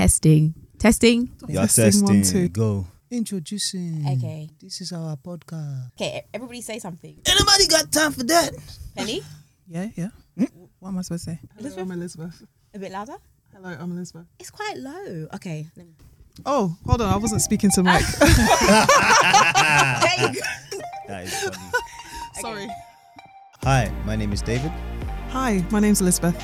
testing. Testing. You're Testing, one, two. Go. Introducing. Okay. This is our podcast. Okay, everybody say something. Anybody got time for that? Penny, Yeah, yeah. Hmm? What am I supposed to say? Hello, I'm Elizabeth. a bit louder. Hello, I'm Elizabeth. It's quite low. Okay. let me- Oh, hold on, I wasn't speaking to Mike. There you go. That is funny. Sorry. Hi, my name is David. Hi, my name's Elizabeth.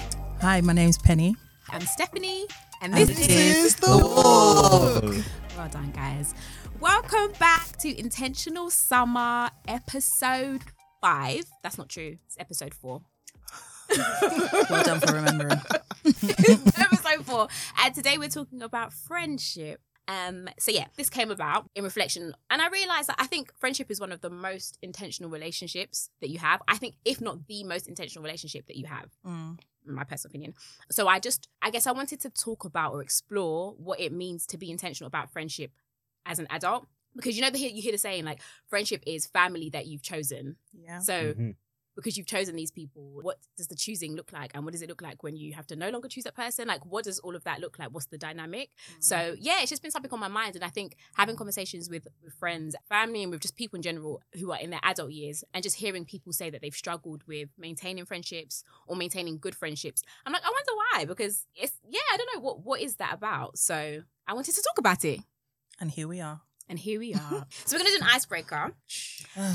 Hi, my name's Penny. I'm Stephanie, and And this this is is the walk. well done, guys. Welcome back to Intentional Summer episode five. That's not true. It's episode four. Well done for remembering. episode four. And today we're talking about friendship. Um, so yeah, this came about in reflection, and I realized that I think friendship is one of the most intentional relationships that you have. I think, if not the most intentional relationship that you have, Mm. In my personal opinion. So I just, I guess, I wanted to talk about or explore what it means to be intentional about friendship as an adult, because you know, the, you hear the saying like, friendship is family that you've chosen. Yeah. So Mhm. Because you've chosen these people, what does the choosing look like? And what does it look like when you have to no longer choose that person? Like, what does all of that look like? What's the dynamic? So, mm. yeah, it's just been something on my mind. And I think having conversations with, with friends, family, and with just people in general who are in their adult years, and just hearing people say that they've struggled with maintaining friendships or maintaining good friendships, I'm like, I wonder why? Because it's, yeah, I don't know. What What is that about? So, I wanted to talk about it. And here we are. And here we are. so, we're going to do an icebreaker.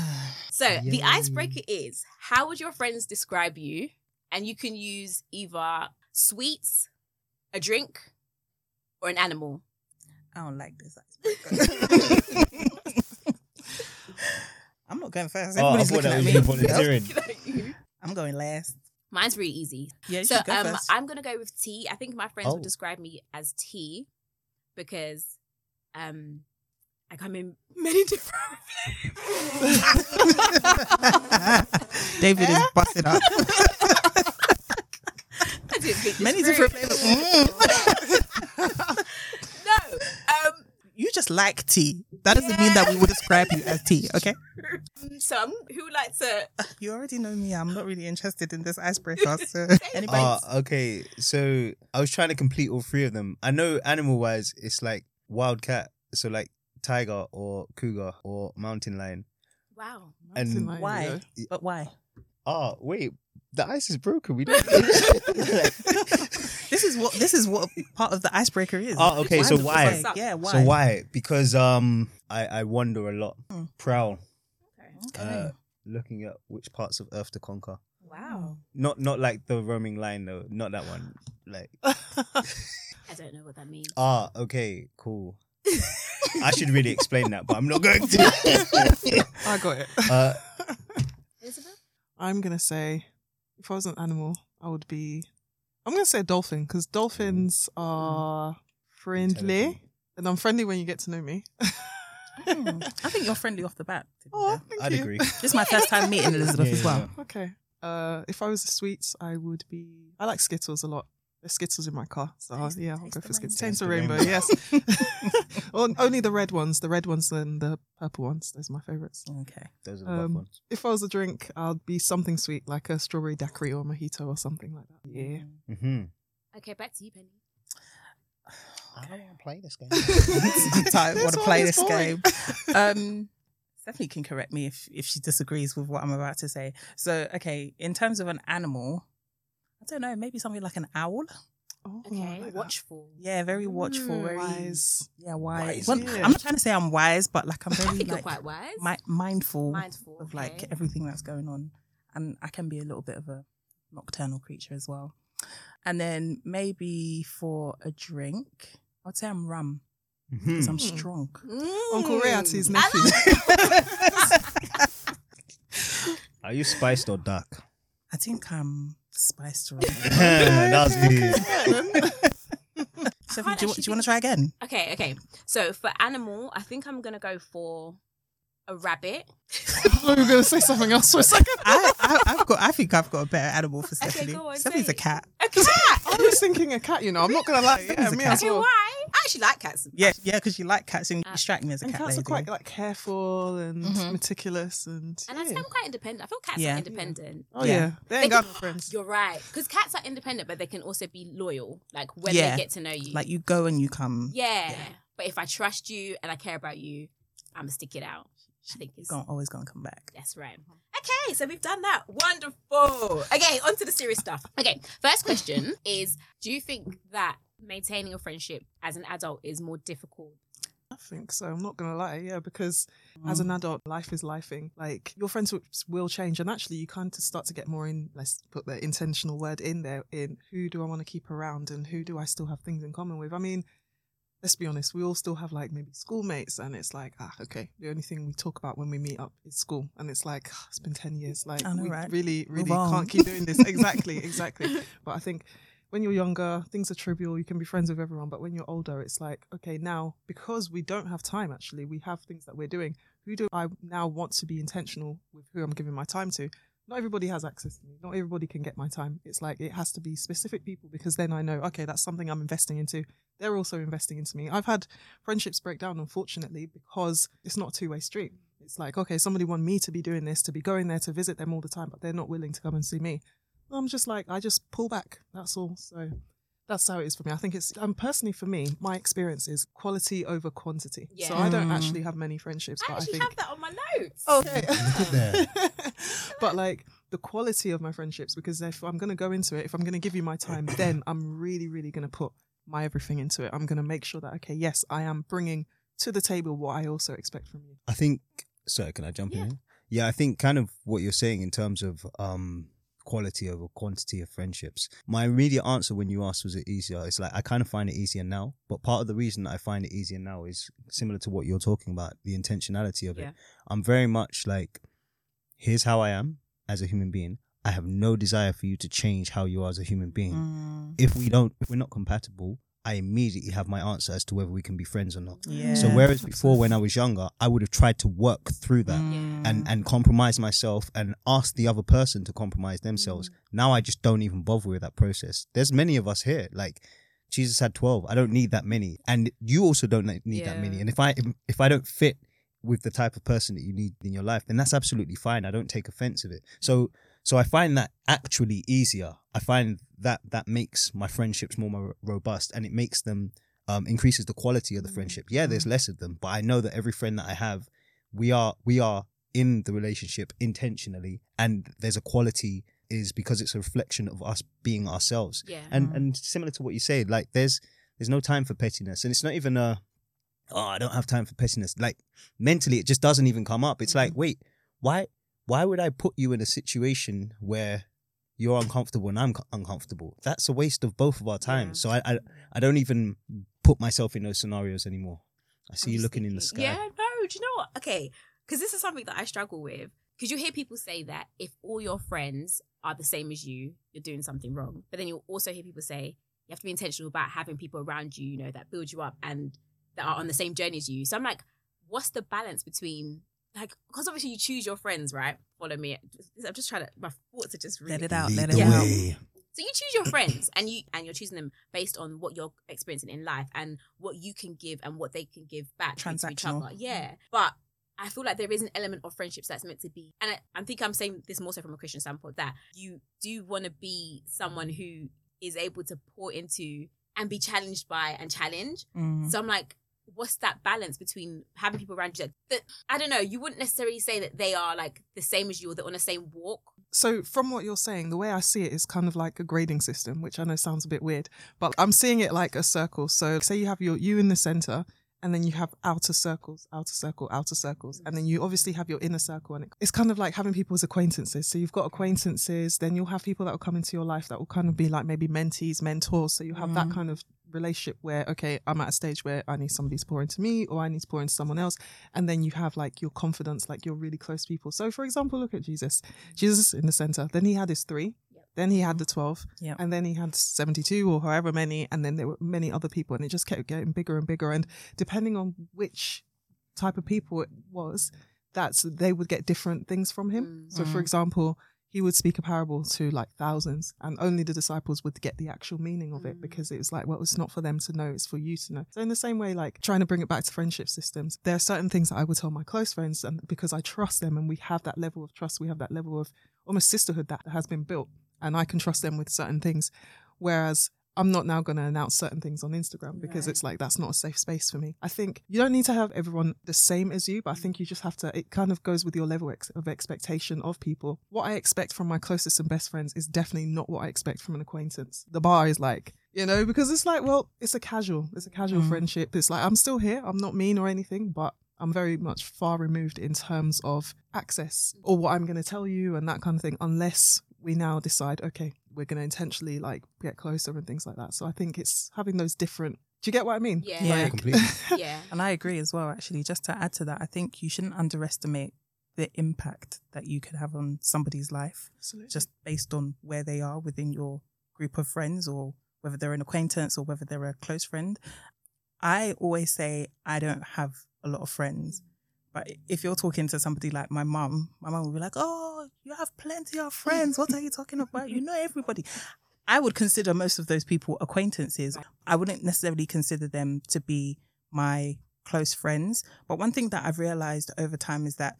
So the icebreaker is how would your friends describe you? And you can use either sweets, a drink, or an animal. I don't like this icebreaker. I'm not going first. Oh, Everybody's thought looking at me. volunteering. I'm going last. Mine's really easy. Yeah, you so should go um, first. I'm gonna go with tea. I think my friends Oh. would describe me as tea because um I come in many different David is busted up. I didn't think this Many different flavors. Mm. no. Um You just like tea. That doesn't mean that we would describe you as tea, okay? so I'm, who would like to You already know me. I'm not really interested in this icebreaker. So anybody? Ah, okay. So I was trying to complete all three of them. I know animal wise, it's like wild cat. So like tiger or cougar or mountain lion. Wow. And lion, why? you. But why? Oh wait, the ice is broken. We don't. This is what this is what part of the icebreaker is. Oh, okay, so why? fuck? Yeah, why? So why? Because um, I I wander a lot, Hmm. prowl, Okay. uh, looking at which parts of Earth to conquer. Wow. Not not like the roaming lion though. Not that one. Like I don't know what that means. ah, okay, cool. I should really explain that, but I'm not going to. I got it. uh, Elizabeth? I'm gonna say, if I was an animal, I would be. I'm gonna say a dolphin because dolphins are friendly, and I'm friendly when you get to know me. Hmm. I think you're friendly off the bat. Oh, thank I'd you. agree. This is my first time meeting Elizabeth Yeah, as well. yeah, Okay. Uh, if I was a sweets, I would be. I like Skittles a lot. There's Skittles in my car, so Taste- yeah, I'll go for Skittles. rainbow. Taste the Taste the rainbow, yes. On- Only the red ones, the red ones and the purple ones. Those are my favorites. Okay. Those are the rough Um, ones. If I was a drink, I'd be something sweet like a strawberry daiquiri or mojito or something like that. Yeah. Mm-hmm. Okay, back to you, Penny. I don't want to play this game. I want to play this for. game. Um, Stephanie can correct me if if she disagrees with what I'm about to say. So, okay, in terms of an animal, I don't know, maybe something like an owl. Oh, Okay, like that. watchful. Yeah, very watchful, Mm, very wise. Yeah, wise. Wise, Well, yeah. I'm not trying to say I'm wise, but like I'm I very think you're quite wise. mi- mindful, Mindful of like everything that's going on, and I can be a little bit of a nocturnal creature as well. And then maybe for a drink, I'd say I'm rum because I'm Hmm. strong. Uncle Reati's Mm. I nephew. Are you spiced or dark? I think I'm spiced rum. that was good. So, do, you, do you want to try again? Okay, okay. So for animal, I think I'm gonna go for a rabbit. I thought you were going to say something else for a second. I, I, I've got. I think I've got a better animal for Okay, Stephanie. go on, Stephanie's say a cat. A cat. I was thinking a cat, you know. I'm not going to lie. Yeah, Stephanie's me as well. why? I actually like cats. Yeah, yeah, because you like cats and Uh, you strike me as a And cat cats lady. are quite like careful and Mhm. meticulous and. And I say yeah. I'm quite independent. I feel cats Yeah. are independent. Oh Yeah. yeah, they ain't They got friends. You're right. Because cats are independent, but they can also be loyal. Like when Yeah. they get to know you. like you go and you come. yeah. Yeah. But if I trust you and I care about you, I'm gonna stick it out. I think it's Gonna, always gonna come back. that's right. Okay, so we've done that. Wonderful. Okay, on to the serious stuff. Okay, first question is Do you think that maintaining a friendship as an adult is more difficult? I think so. I'm not gonna lie, yeah, because as Mm. an adult, life is lifing. Like your friendships will change, and actually, you kind of start to get more in. Let's put the intentional word in there. In who do I want to keep around, and who do I still have things in common with? I mean, let's be honest. We all still have like maybe schoolmates, and it's like ah, okay. The only thing we talk about when we meet up is school, and it's like ah, it's been ten years. Like know, we right? really, really can't keep doing this. exactly, exactly. But I think when you're younger, things are trivial. You can be friends with everyone. But when you're older, it's like, okay, now because we don't have time, actually, we have things that we're doing. Who do I now want to be intentional with who I'm giving my time to? Not everybody has access to me. Not everybody can get my time. It's like it has to be specific people because then I know, okay, that's something I'm investing into. They're also investing into me. I've had friendships break down, unfortunately, because it's not a two way street. It's like, okay, somebody want me to be doing this, to be going there to visit them all the time, but they're not willing to come and see me. I'm just like, I just pull back. That's all. So that's how it is for me. I think it's, um, personally for me, my experience is quality over quantity. Yeah. So I don't actually have many friendships, I but I actually think. have that on my notes. Okay. there. but like the quality of my friendships, because if I'm going to go into it, if I'm going to give you my time, then I'm really, really going to put my everything into it. I'm going to make sure that, okay, yes, I am bringing to the table what I also expect from you. I think. Sorry, can I jump Yeah. in? Yeah, I think kind of what you're saying in terms of um quality over quantity of friendships. My immediate answer when you asked was it easier? It's like I kind of find it easier now, but part of the reason I find it easier now is similar to what you're talking about, the intentionality of Yeah. it. I'm very much like, here's how I am as a human being. I have no desire for you to change how you are as a human being. Mm. If we don't, if we're not compatible, I immediately have my answer as to whether we can be friends or not. Yeah. So whereas before when I was younger, I would have tried to work through that Mm. and and compromise myself and ask the other person to compromise themselves. Now I just don't even bother with that process. There's many of us here. Like Jesus had 12. I don't need that many. And you also don't ne- need that many. And if I if I don't fit with the type of person that you need in your life, then that's absolutely fine. I don't take offense of it. So so I find that actually easier. I find that that makes my friendships more, more robust and it makes them um, increases the quality of the friendship. Yeah, there's less of them, but I know that every friend that I have, we are we are in the relationship intentionally, and there's a quality is because it's a reflection of us being ourselves. Yeah. And Mm. and similar to what you say, like there's there's no time for pettiness, and it's not even a oh I don't have time for pettiness. Like mentally, it just doesn't even come up. It's like wait, why why would I put you in a situation where you're uncomfortable and I'm uncomfortable? That's a waste of both of our time. Yeah. So I, I I don't even put myself in those scenarios anymore. I see I'm you looking in the sky. Yeah, no, do you know what? Okay, because this is something that I struggle with. Because you hear people say that if all your friends are the same as you, you're doing something wrong. But then you'll also hear people say you have to be intentional about having people around you, you know, that build you up and that are on the same journey as you. So I'm like, what's the balance between like because obviously you choose your friends, right? Follow me. I'm just trying to my thoughts are just really Let it out. Let it out. so you choose your friends and you and you're choosing them based on what you're experiencing in life and what you can give and what they can give back to each Transactional. other. Yeah. But I feel like there is an element of friendships that's meant to be and I, I think I'm saying this more so from a Christian standpoint that you do want to be someone who is able to pour into and be challenged by and challenge. Mm. So I'm like, what's that balance between having people around you that, that I don't know, you wouldn't necessarily say that they are like the same as you or they're on the same walk. So, from what you're saying, the way I see it is kind of like a grading system, which I know sounds a bit weird, but I'm seeing it like a circle. So, say you have your you in the center, and then you have outer circles, outer circle, outer circles, and then you obviously have your inner circle, and it's kind of like having people as acquaintances. So you've got acquaintances, then you'll have people that will come into your life that will kind of be like maybe mentees, mentors. So you have that Mm. kind of relationship where okay, I'm at a stage where I need somebody to pour into me, or I need to pour into someone else, and then you have like your confidence, like your really close people. So for example, look at Jesus. Jesus in the center. Then he had his three. Yep. Then he had the 12. Yep. And then he had 72 or however many. And then there were many other people. And it just kept getting bigger and bigger. And depending on which type of people it was, that's they would get different things from him. Mm. So, for Mm. example, he would speak a parable to like thousands and only the disciples would get the actual meaning of it because it was like well it's not for them to know it's for you to know. So in the same way like trying to bring it back to friendship systems there are certain things that i would tell my close friends and because i trust them and we have that level of trust we have that level of almost sisterhood that has been built and i can trust them with certain things. Whereas I'm not now going to announce certain things on Instagram because it's like that's not a safe space for me. I think you don't need to have everyone the same as you, but I think you just have to. It kind of goes with your level ex- of expectation of people. What I expect from my closest and best friends is definitely not what I expect from an acquaintance. The bar is like, you know, because it's like, well, it's a casual, it's a casual Mm. friendship. It's like I'm still here. I'm not mean or anything, but I'm very much far removed in terms of access or what I'm going to tell you and that kind of thing, unless we now decide, okay, we're going to intentionally like get closer and things like that. So I think it's having those different. Do you get what I mean? Yeah. Yeah. Like- Completely. yeah. And I agree as well, actually. Just to add to that, I think you shouldn't underestimate the impact that you could have on somebody's life Absolutely. just based on where they are within your group of friends or whether they're an acquaintance or whether they're a close friend. I always say I don't have a lot of friends. But if you're talking to somebody like my mum, my mum will be like, Oh, you have plenty of friends. What are you talking about? You know everybody. I would consider most of those people acquaintances. I wouldn't necessarily consider them to be my close friends. But one thing that I've realized over time is that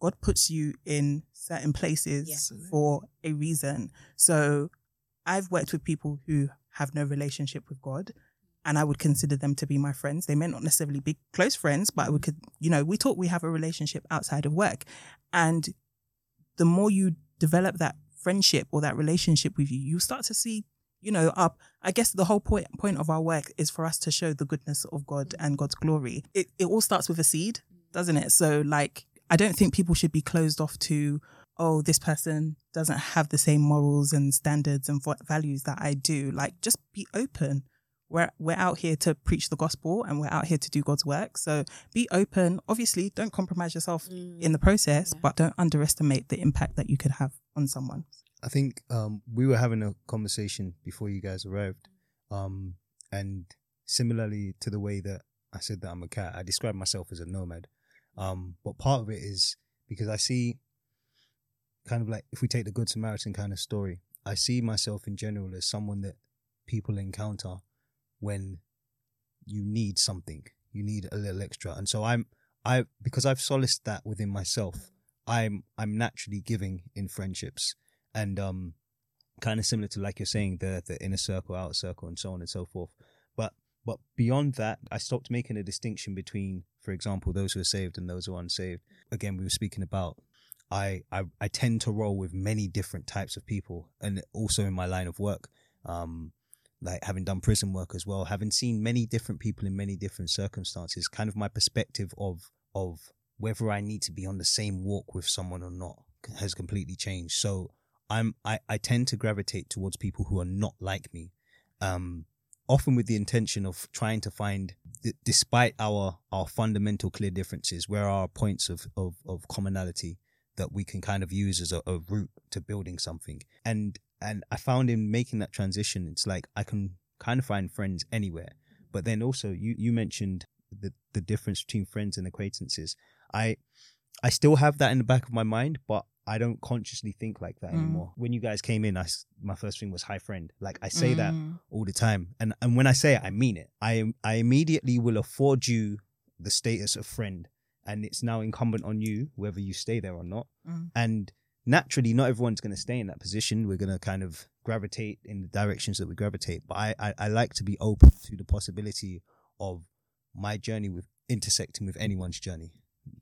God puts you in certain places Yeah. for a reason. So I've worked with people who have no relationship with God and I would consider them to be my friends. They may not necessarily be close friends, but we could, you know, we talk, we have a relationship outside of work. And the more you develop that friendship or that relationship with you, you start to see, you know, up. I guess the whole point point of our work is for us to show the goodness of God mm. and God's glory. It it all starts with a seed, doesn't it? So like I don't think people should be closed off to, oh, this person doesn't have the same morals and standards and values that I do. Like just be open. We're we're out here to preach the gospel and we're out here to do God's work. So be open. Obviously, don't compromise yourself in the process, Yeah. but don't underestimate the impact that you could have on someone. I think um, we were having a conversation before you guys arrived, um, and similarly to the way that I said that I'm a cat, I describe myself as a nomad. Um, but part of it is because I see, kind of like if we take the Good Samaritan kind of story, I see myself in general as someone that people encounter when you need something, you need a little extra, and so I'm I because I've solaced that within myself. I'm I'm naturally giving in friendships. And um kind of similar to like you're saying the the inner circle outer circle and so on and so forth. But but beyond that i stopped making a distinction between for example those who are saved and those who are unsaved. Again we were speaking about I, I i tend to roll with many different types of people and also in my line of work. Um like having done prison work as well having seen many different people in many different circumstances kind of my perspective of of whether i need to be on the same walk with someone or not has completely changed so I'm I, I tend to gravitate towards people who are not like me, um, often with the intention of trying to find, d- despite our our fundamental clear differences, where are points of of, of commonality that we can kind of use as a, a route to building something. And and I found in making that transition, it's like I can kind of find friends anywhere. But then also you you mentioned the the difference between friends and acquaintances. I I still have that in the back of my mind, but I don't consciously think like that Mm. anymore. When you guys came in, I my first thing was hi friend. Like I say that Mm. all the time, and and when I say it, I mean it. I I immediately will afford you the status of friend, and it's now incumbent on you whether you stay there or not. Mm. And naturally, not everyone's going to stay in that position. We're going to kind of gravitate in the directions that we gravitate. But I, I I like to be open to the possibility of my journey with intersecting with anyone's journey.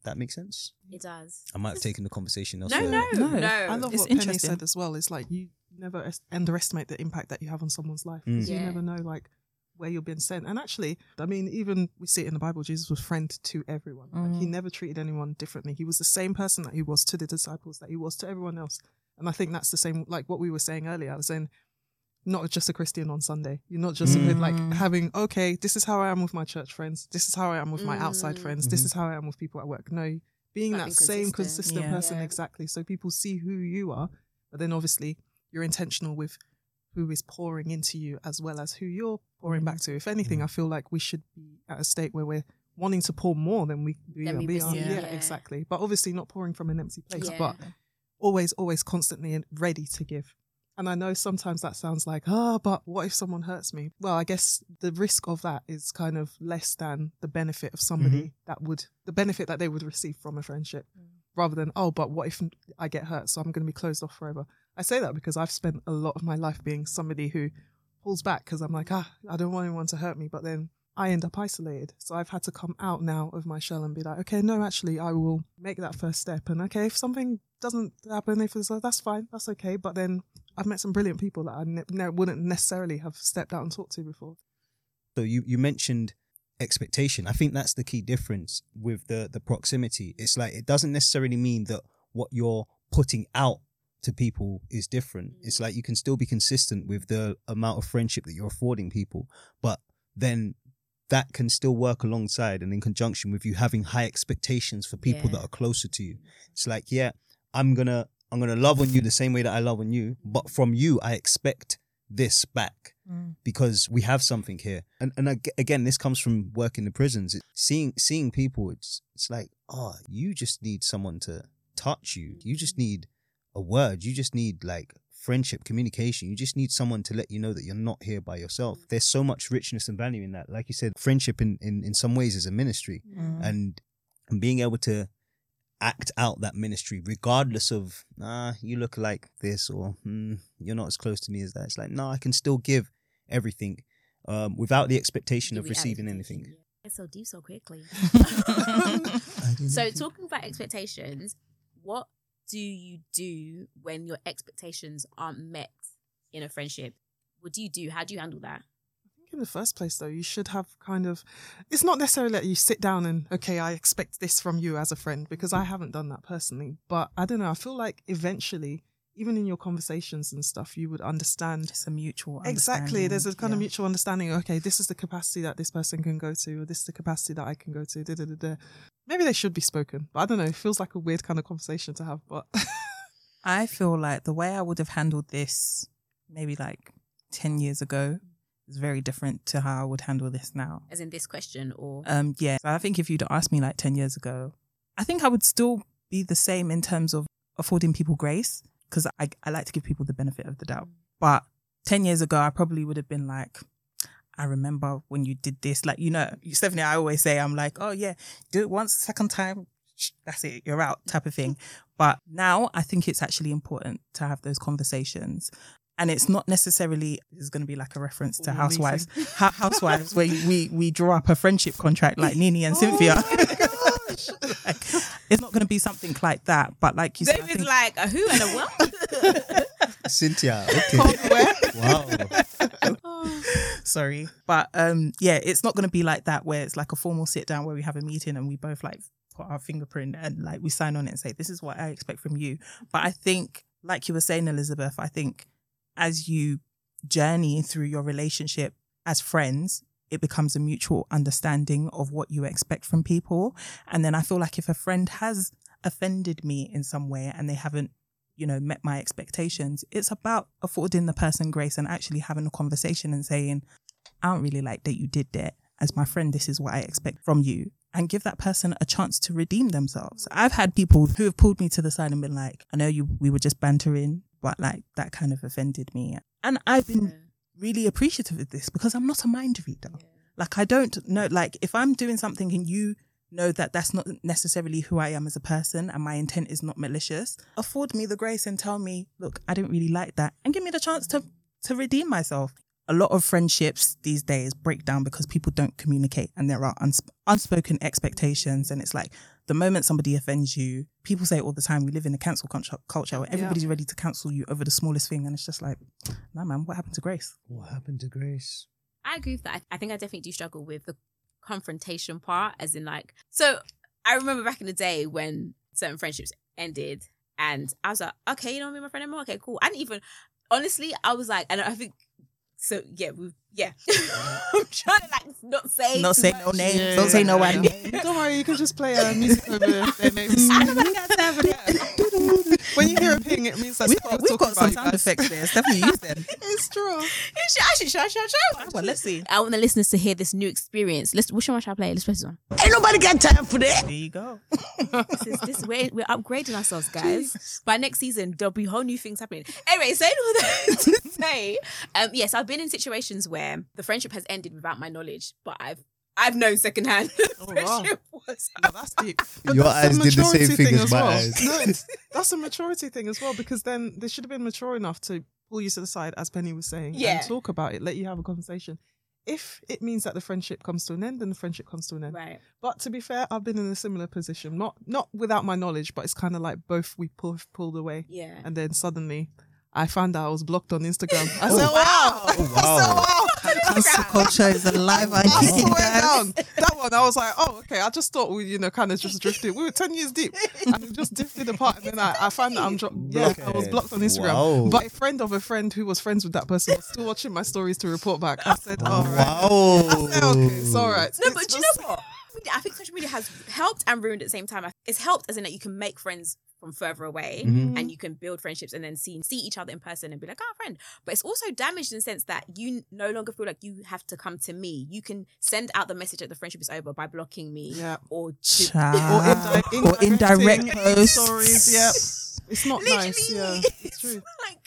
That makes sense. It does. I might have taken the conversation No, elsewhere. no, No. no. I love It's what Penny interesting. said as well. It's like you never underestimate the impact that you have on someone's life. Mm. 'cause You never know like where you're being sent. And actually, I mean, even we see it in the Bible, Jesus was friend to everyone. Like, he Mm. never treated anyone differently. He was the same person that he was to the disciples, that he was to everyone else. And I think that's the same, like what we were saying earlier. I was saying, not just a Christian on Sunday. You're not just with like Mm. having, okay, this is how I am with my church friends. This is how I am with my outside Mm. friends. This Mhm. is how I am with people at work. No, being Like that being same consistent. consistent Yeah. person Yeah. exactly so people see who you are but then obviously you're intentional with who is pouring into you as well as who you're pouring back mm. to if anything Mm. i feel like we should be at a state where we're wanting to pour more than we, we, Than are. we We are- yeah, yeah. exactly but obviously not pouring from an empty place Yeah. but always, always constantly ready to give. And I know sometimes that sounds like, oh, but what if someone hurts me? Well, I guess the risk of that is kind of less than the benefit of somebody mm-hmm. that would, the benefit that they would receive from a friendship mm. Rather than, oh, but what if I get hurt? So I'm going to be closed off forever. I say that because I've spent a lot of my life being somebody who pulls back because I'm like, ah, I don't want anyone to hurt me. But then I end up isolated. So I've had to come out now of my shell and be like, okay, no, actually, I will make that first step. And okay, if something doesn't happen, if it's like, that's fine, that's okay. But then I've met some brilliant people that I ne- wouldn't necessarily have stepped out and talked to before. So you you mentioned expectation. I think that's the key difference with the the proximity. It's like it doesn't necessarily mean that what you're putting out to people is different. It's mm. like you can still be consistent with the amount of friendship that you're affording people, but then that can still work alongside and in conjunction with you having high expectations for people Yeah. that are closer to you. Mm. It's like, yeah, I'm gonna I'm gonna love on you the same way that I love on you, but from you I expect this back mm. because we have something here. And and again, this comes from working in the prisons. It, seeing seeing people, it's it's like, oh, you just need someone to touch you. You just mm. need a word. You just need like friendship, communication. You just need someone to let you know that you're not here by yourself. Mm. There's so much richness and value in that. Like you said, friendship in in, in some ways is a ministry, and and being able to act out that ministry regardless of ah you look like this or hmm, you're not as close to me as that it's like no i can still give everything um, without the expectation of receiving anything yeah. It's so deep so quickly. so talking about expectations, what do you do when your expectations aren't met in a friendship? What do you do? How do you handle that? In the first place though you should have kind of it's not necessarily that you sit down and okay i expect this from you as a friend because i haven't done that personally but i don't know i feel like eventually even in your conversations and stuff you would understand It's a mutual exactly there's a kind of mutual understanding okay this is the capacity that this person can go to or this is the capacity that i can go to da, da, da, da. maybe they should be spoken but i don't know it feels like a weird kind of conversation to have but I feel like the way I would have handled this maybe like 10 years ago is very different to how I would handle this now. As in this question, or Um, yeah, so I think if you'd asked me like 10 years ago, I think I would still be the same in terms of affording people grace because I, I like to give people the benefit of the doubt. But 10 years ago, I probably would have been like, I remember when you did this. Like, you know, Stephanie, I always say, I'm like, oh, yeah, do it once, second time, that's it, you're out type of thing. But now I think it's actually important to have those conversations. And it's not necessarily, this is going to be like a reference to Ooh, housewives, Ho- housewives, where we, we draw up a friendship contract like NeNe and Cynthia. Like, it's not going to be something like that. But like you said, I think- like a who and a what? cynthia okay. Wow. Sorry but um yeah it's not going to be like that where it's like a formal sit down where we have a meeting and we both like put our fingerprint and like we sign on it and say this is what i expect from you. But i think like you were saying elizabeth i think as you journey through your relationship as friends it becomes a mutual understanding of what you expect from people. And then i feel like if a friend has offended me in some way and they haven't you know met my expectations it's about affording the person grace and actually having a conversation and saying i don't really like that you did that. As my friend this is what i expect from you. And give that person a chance to redeem themselves. I've had people who have pulled me to the side and been like i know you we were just bantering but like that kind of offended me. And i've been really appreciative of this because i'm not a mind reader. Like i don't know like if i'm doing something and you know that that's not necessarily who I am as a person and my intent is not malicious, afford me the grace and tell me, look, I didn't really like that and give me the chance to to redeem myself. A lot of friendships these days break down because people don't communicate and there are uns- unspoken expectations and it's like the moment somebody offends you, people say it all the time, we live in a cancel culture, culture where everybody's ready to cancel you over the smallest thing and it's just like, nah man, what happened to grace? what happened to grace I agree with that. I- I think I definitely do struggle with the confrontation part, as in like. So I remember back in the day when certain friendships ended, and I was like, okay, you don't want to be my friend anymore. Okay, cool. I didn't even honestly. I was like, and I think so. Yeah, we yeah. I'm trying to like not say Not say much. no names, Yeah. don't say no one Don't worry, you can just play uh, music over their names. I don't think I stand for that. Wait, when you hear a ping, it means that We've, Scott's we've got talking some sound effects there. It's definitely used then. It's true. Actually, show, show, show. Well, let's see. I want the listeners to hear this new experience. Let's which one should I play? Let's play this one. Ain't nobody got time for that. There you go. This is this we're, we're upgrading ourselves, guys. By next season, there'll be whole new things happening. Anyway, saying all that to say, um, yes, I've been in situations where the friendship has ended without my knowledge, but I've I've known secondhand. the Oh, wow. was No, that's deep. But Your that's a eyes did the same maturity thing thing as my well. eyes. No, that's a maturity thing as well because then they should have been mature enough to pull you to the side, as Penny was saying, Yeah. and talk about it, let you have a conversation. If it means that the friendship comes to an end, then the friendship comes to an end. right. But to be fair, I've been in a similar position, not not without my knowledge, but it's kind of like both we pull, pulled away, Yeah. and then suddenly I found out I was blocked on Instagram. I Oh, said, wow. "Wow, Oh, I said, wow. Wow." Cancel culture is alive and I swear down. That one, I was like, oh, okay. I just thought we, you know, kind of just drifted. We were 10 years deep and we just drifted apart. And then I, I found that I'm, dro- yeah, I was blocked on Instagram. Wow. But a friend of a friend who was friends with that person was still watching my stories to report back. I said, all right. Wow. I said, okay, it's all right. No, It's but do you know what? I think social media has helped and ruined at the same time. It's helped as in that you can make friends from further away Mhm. and you can build friendships and then see see each other in person and be like, oh, friend. But it's also damaged in the sense that you no longer feel like you have to come to me. You can send out the message that the friendship is over by blocking me Yeah. or Child. Or, indi- Or indirect posts. stories. Yeah. It's not literally. nice. Yeah. It's It's true. like,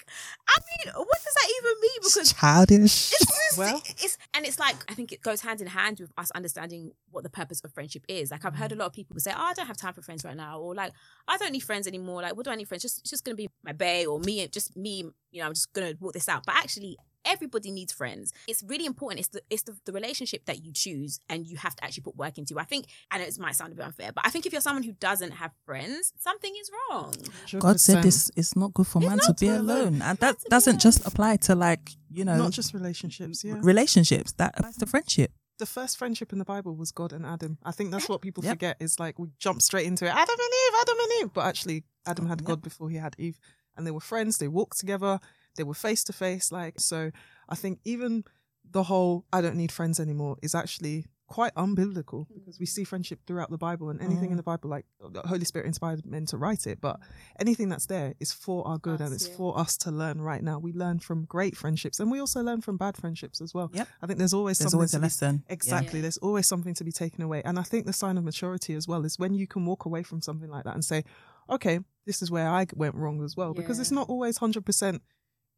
I mean, what does that even mean? Because it's Childish. it's, it's, Well- it's and it's like I think it goes hand in hand with us understanding what the purpose of friendship is. Like I've heard mm. a lot of people say, "Oh, I don't have time for friends right now," or like, "I don't need friends anymore." Like, what do I need friends? Just it's just gonna be my bae or me, and just me. You know, I'm just gonna walk this out. But actually, everybody needs friends. It's really important. It's the it's the, the relationship that you choose and you have to actually put work into. I think, and it might sound a bit unfair, but I think if you're someone who doesn't have friends, something is wrong. God said this it's not good for It's man to be alone. alone. And that Not to be doesn't just apply to like, you know, Not just relationships. Yeah. relationships. That applies to friendship. the first friendship in the Bible was God and Adam. I think that's what people Yep. forget is like we jump straight into it. Adam and Eve, Adam and Eve. But actually, Adam had Yep. God before he had Eve. And they were friends. They walked together. They were face to face. Like, so I think even the whole I don't need friends anymore is actually quite unbiblical because we see friendship throughout the Bible and anything in Mm. the Bible, like the Holy Spirit inspired men to write it. But anything that's there is for our good and it's yeah. for us to learn right now. We learn from great friendships and we also learn from bad friendships as well. Yep. I think there's always There's something always to a be lesson. Yeah. Exactly. There's always something to be taken away. And I think the sign of maturity as well is when you can walk away from something like that and say, okay, this is where I went wrong as well. Because it's not always 100%.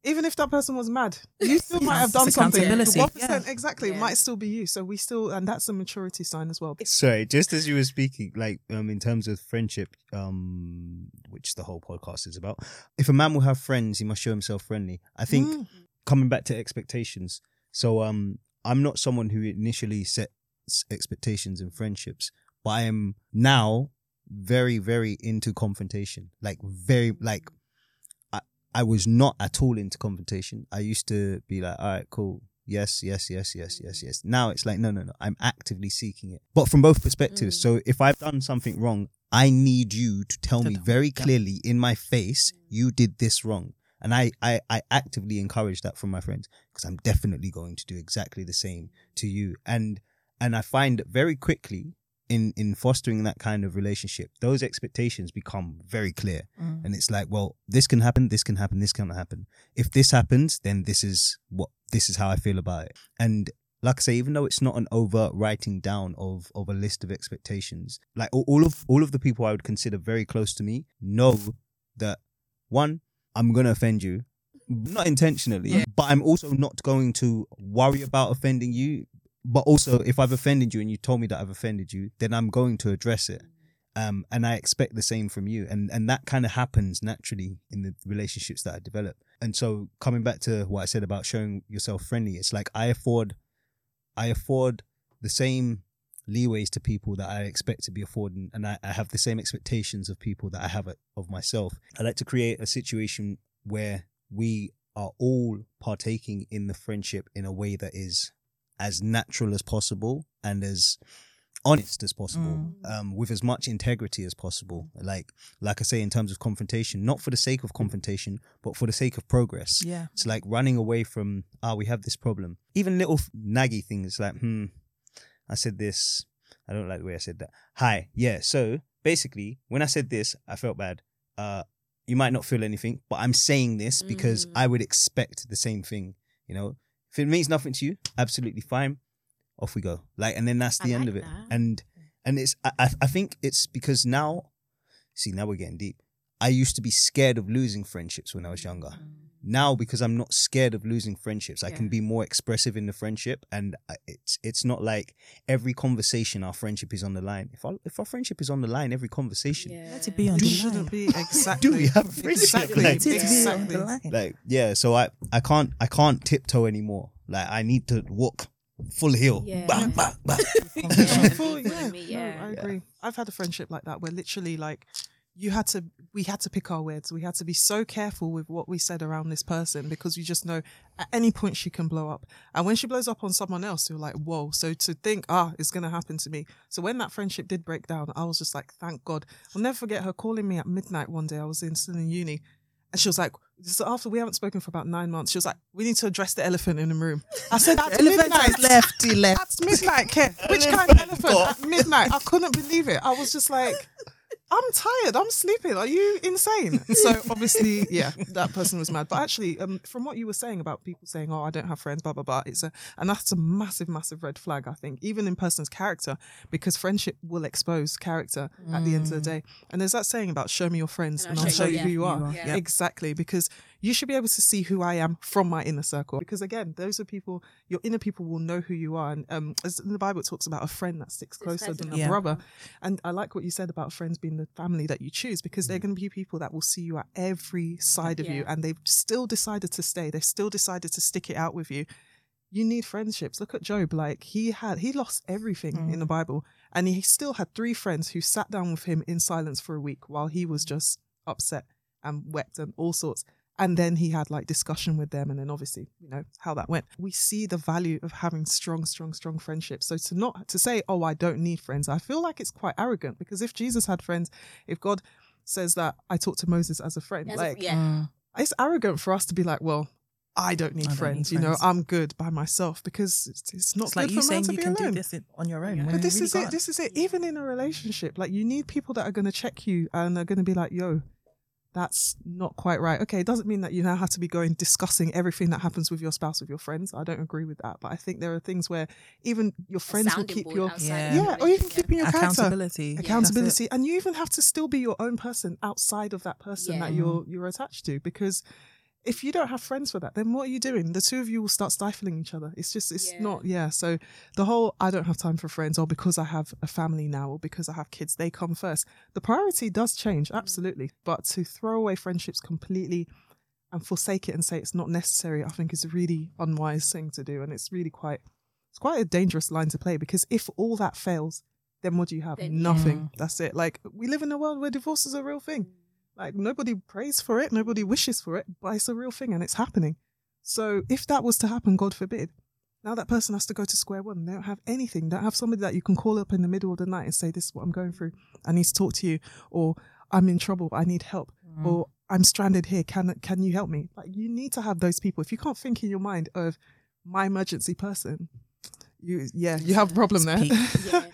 Even if that person was mad, you still might have done something. 1% Yeah. exactly Yeah. might still be you. So we still, and that's a maturity sign as well. Sorry, just as you were speaking, like um, in terms of friendship, um, which the whole podcast is about. If a man will have friends, he must show himself friendly. I think Mm. coming back to expectations. So um, I'm not someone who initially sets expectations in friendships, but I am now very, very into confrontation. Like very, like I, was not at all into confrontation. I used to be like, all right, cool. Yes, yes, yes, yes, yes, yes. Now it's like, no, no, no. I'm actively seeking it, but from both perspectives. Mm. So if I've done something wrong, I need you to tell me very clearly in my face, you did this wrong. And I, I, I actively encourage that from my friends because I'm definitely going to do exactly the same to you. And and I find that very quickly in in fostering that kind of relationship, those expectations become very clear. Mm. And it's like, well, this can happen, this can happen, this can happen. If this happens, then this is what this is how I feel about it. And like I say, even though it's not an overt writing down of of a list of expectations, like all, all of all of the people I would consider very close to me know that one, I'm gonna offend you, not intentionally, Yeah. but I'm also not going to worry about offending you. But also, if I've offended you and you told me that I've offended you, then I'm going to address it. Um, and I expect the same from you, and and that kind of happens naturally in the relationships that I develop. And so, coming back to what I said about showing yourself friendly, it's like I afford, I afford the same leeways to people that I expect to be afforded, and I, I have the same expectations of people that I have of myself. I like to create a situation where we are all partaking in the friendship in a way that is as natural as possible and as honest as possible um, with as much integrity as possible. Like like i say in terms of confrontation not for the sake of confrontation but for the sake of progress. Yeah. it's like running away from ah we have this problem. Even little f- naggy things like hmm i said this. I don't like the way i said that. Hi. Yeah so basically when i said this i felt bad. Uh you might not feel anything, but I'm saying this because Mm. I would expect the same thing. You know, if it means nothing to you, absolutely fine. Off we go. Like, and then that's I the end like of it. that. And and it's I I- I think it's because now, see, now we're getting deep. I used to be scared of losing friendships when I was younger. Mm. Now, because I'm not scared of losing friendships, I can be more expressive in the friendship, and it's it's not like every conversation our friendship is on the line. If our if our friendship is on the line, every conversation, Yeah. Let it be on It the line. be exactly. Do we have friendship? Exactly. Like- Let it be on exactly. the line. like yeah. So I I can't I can't tiptoe anymore. Like I need to walk full heel. Yeah. Bah, bah, bah. Yeah, I feel- me, yeah, no, yeah. I agree. I've had a friendship like that where literally like you had to we had to pick our words. We had to be so careful with what we said around this person because you just know at any point she can blow up. And when she blows up on someone else, you're like, whoa. So to think, ah, it's gonna happen to me. So when that friendship did break down, I was just like, thank God. I'll never forget her calling me at midnight one day. I was in still in uni. And she was like, so after we haven't spoken for about nine months, she was like, we need to address the elephant in the room. I said, at Elephant midnight. left. He left. That's midnight, Ken. Which kind of elephant? At midnight. I couldn't believe it. I was just like, I'm tired. I'm sleeping. Are you insane? So obviously, yeah, that person was mad. But actually, um, from what you were saying about people saying, "Oh, I don't have friends," blah blah blah, it's a and that's a massive, massive red flag. I think even in person's character, because friendship will expose character at the end of the day. And there's that saying about "Show me your friends, and I'll show you who you are." are. Yeah. Exactly, because you should be able to see who I am from my inner circle. Because again, those are people, your inner people will know who you are. And um, as in the Bible, it talks about a friend that sticks closer closer than than a a brother. And I like what you said about friends being the family that you choose, because they're mm. going to be people that will see you at every side of you, and they've still decided to stay. They've still decided to stick it out with you. You need friendships. Look at Job. Like he had, he lost everything in the mm. Bible, and he still had three friends who sat down with him in silence for a week while he was just upset and wept and all sorts. And then he had like discussion with them, and then obviously, you know, how that went. We see the value of having strong, strong, strong friendships. So to not to say, oh, I don't need friends, I feel like it's quite arrogant because if Jesus had friends, if God says that I talked to Moses as a friend, As a- like yeah. Mm. it's arrogant for us to be like, well, I don't need I don't friends. need you know. I'm good by myself because it's, it's not It's good like for you man saying to you be can alone. do this on your own. Yeah. But this really is it. can't. This is it. Even in a relationship, like you need people that are going to check you and are going to be like, "Yo, that's not quite right." Okay, it doesn't mean that you now have to be going discussing everything that happens with your spouse with your friends. I don't agree with that, but I think there are things where even your friends will keep your Yeah. yeah, or even keeping your character accountability. That's it. accountability and you even have to still be your own person outside of that person that you're you're attached to because if you don't have friends for that then what are you doing the two of you will start stifling each other it's just it's Yeah. not yeah so the whole i don't have time for friends or because i have a family now or because i have kids they come first the priority does change mm. absolutely but to throw away friendships completely and forsake it and say it's not necessary i think is a really unwise thing to do and it's really quite it's quite a dangerous line to play because if all that fails then what do you have? Then- Nothing. That's it. Like we live in a world where divorce is a real thing. Mm. Like nobody prays for it, nobody wishes for it, but it's a real thing and it's happening. So if that was to happen, God forbid, now that person has to go to square one. They don't have anything. They don't have somebody that you can call up in the middle of the night and say, "This is what I'm going through. I need to talk to you," or "I'm in trouble. I need help," or "I'm stranded here. Can can you help me?" Like you need to have those people. If you can't think in your mind of my emergency person, you yeah, you have a problem there. Yeah.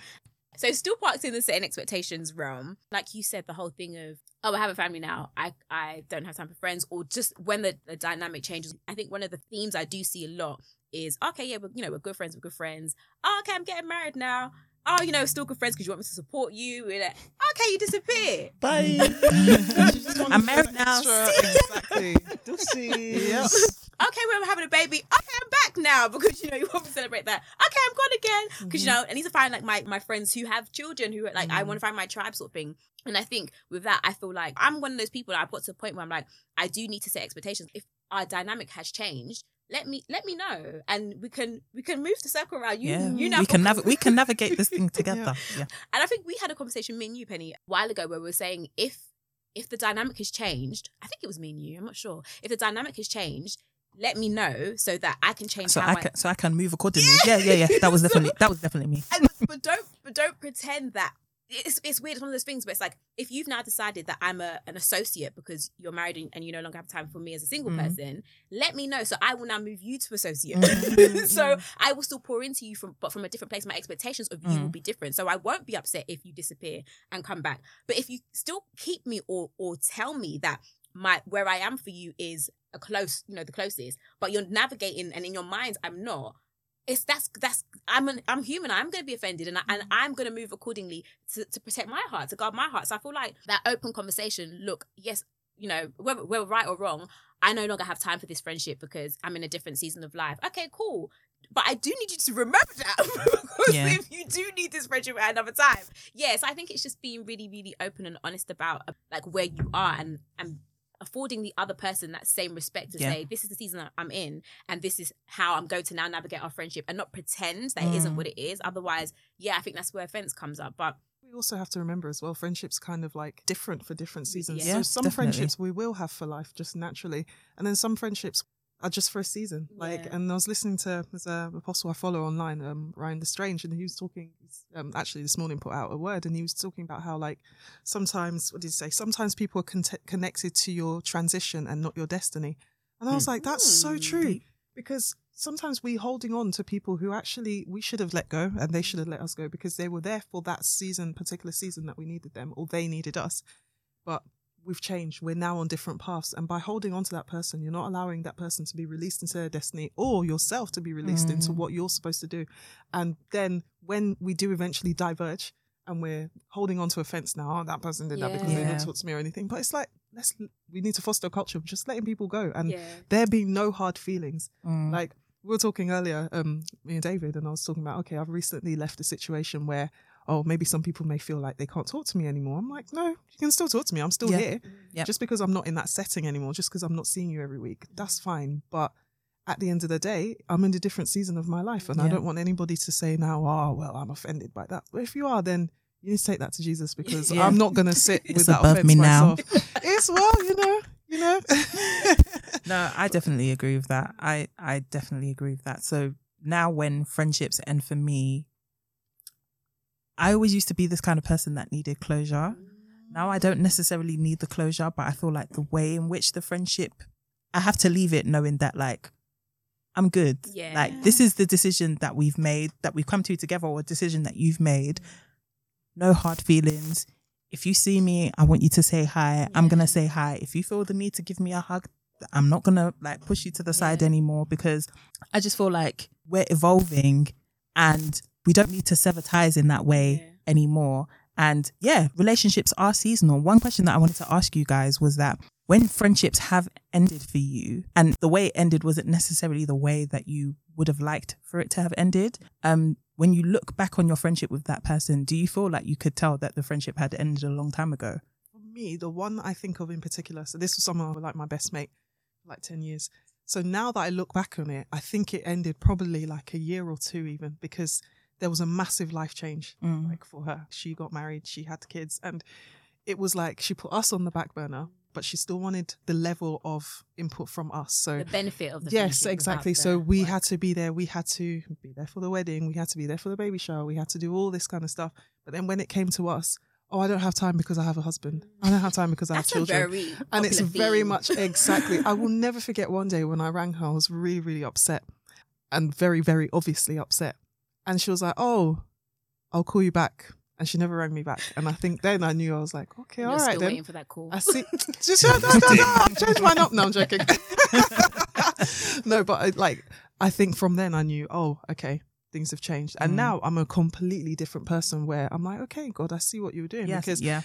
So still parked in the setting expectations realm, like you said, the whole thing of oh, I have a family now. I I don't have time for friends, or just when the, the dynamic changes. I think one of the themes I do see a lot is okay, yeah, we're you know we're good friends, we're good friends. Oh, okay, I'm getting married now. Oh, you know, still good friends because you want me to support you. We're like, okay, you disappear. Bye. I'm married now. exactly. Yep. Okay, we're having a baby. Okay, I'm back now because you know you want to celebrate that. Okay, I'm gone again because you mm-hmm. know I need to find like my my friends who have children who are like I mm-hmm. want to find my tribe sort of thing. And I think with that, I feel like I'm one of those people. That I've got to a point where I'm like, I do need to set expectations. If our dynamic has changed, let me let me know, and we can we can move the circle around. You Yeah, you know we can nav- we can navigate this thing together. Yeah. and I think we had a conversation, me and you, Penny, a while ago, where we were saying if if the dynamic has changed, I think it was me and you, I'm not sure. If the dynamic has changed, let me know so that I can change So I can so I can move accordingly. Yeah, yeah, yeah. That was definitely that was definitely me. And, but don't but don't pretend that it's it's weird. It's one of those things where it's like if you've now decided that I'm a an associate because you're married and, and you no longer have time for me as a single Mhm. person, let me know so I will now move you to associate. Mhm. so I will still pour into you from but from a different place. My expectations of you will Mm. be different. So I won't be upset if you disappear and come back. But if you still keep me or or tell me that my where I am for you is a close, you know, the closest, but you're navigating and in your mind I'm not. It's that's that's I'm an I'm human. I'm going to be offended, and I, and I'm going to move accordingly to, to protect my heart, to guard my heart. So I feel like that open conversation. Look, yes, you know, whether we're right or wrong, I no longer have time for this friendship because I'm in a different season of life. Okay, cool. But I do need you to remember that because Yeah. if you do need this friendship at another time, yes, I think it's just being really, really open and honest about uh, like where you are and and affording the other person that same respect to Yeah. say this is the season that I'm in and this is how I'm going to now navigate our friendship and not pretend that it Mm. isn't what it is. Otherwise, yeah, I think that's where offense comes up. But We also have to remember as well, friendships kind of like different for different seasons. Yeah, so some definitely. friendships we will have for life just naturally, and then some friendships are just for a season. Like, Yeah. and I was listening to there's a apostle I follow online, um, Ryan LeStrange, and he was talking. Um, actually, this morning put out a word, and he was talking about how like sometimes what did he say? Sometimes people are con- connected to your transition and not your destiny. And I was like, that's so Hmm. true because sometimes we holding on to people who actually we should have let go and they should have let us go because they were there for that season particular season that we needed them or they needed us but we've changed we're now on different paths and by holding on to that person you're not allowing that person to be released into their destiny or yourself to be released into Mm. what you're supposed to do and then when we do eventually diverge and we're holding on to a fence now oh, that person did that because they didn't talk to me or anything but it's like let's we need to foster a culture of just letting people go and yeah, there being no hard feelings Mm. like we were talking earlier, um, me and David, and I was talking about, okay, I've recently left a situation where, oh, maybe some people may feel like they can't talk to me anymore. I'm like, no, you can still talk to me. I'm still Yeah. here. Yep. Just because I'm not in that setting anymore, just because I'm not seeing you every week, mm. that's fine. But at the end of the day, I'm in a different season of my life, and I don't want anybody to say now, oh, well, I'm offended by that. But if you are, then you need to take that to Jesus because Yeah. I'm not going to sit with that above me now. it's well, you know, you know. No, I definitely agree with that. I I definitely agree with that. So now when friendships end for me, I always used to be this kind of person that needed closure. Now I don't necessarily need the closure, but I feel like the way in which the friendship I have to leave it knowing that like I'm good. Yeah. Like this is the decision that we've made, that we've come to together, or a decision that you've made. No hard feelings. If you see me, I want you to say hi. I'm gonna say hi. If you feel the need to give me a hug, I'm not gonna like push you to the side anymore because I just feel like we're evolving and we don't need to sever ties in that way Yeah. anymore. And yeah, relationships are seasonal. One question that I wanted to ask you guys was that when friendships have ended for you, and the way it ended wasn't necessarily the way that you would have liked for it to have ended. Um, when you look back on your friendship with that person, do you feel like you could tell that the friendship had ended a long time ago? For me, the one that I think of in particular, so this was someone I was like my best mate like 10 years. So now that I look back on it, I think it ended probably like a year or two even because there was a massive life change Mm. like for her. She got married, she had kids, and it was like she put us on the back burner, but she still wanted the level of input from us. So the benefit of the yes exactly so we work. had to be there we had to be there for the wedding we had to be there for the baby shower we had to do all this kind of stuff but then when it came to us oh i don't have time because i have a husband i don't have time because i have children and it's popular very much exactly i will never forget one day when i rang her i was really really upset and very very obviously upset and she was like oh i'll call you back and she never rang me back and i think then i knew i was like okay You're all right still then waiting for that call. I see. Just, no, no, no, no, I'm changing mine up. No, I'm joking. no, but I, like, I think from then I knew, oh, okay, things have changed. And Mm. now I'm a completely different person where I'm like, okay, God, I see what you were doing. Yes, because yeah.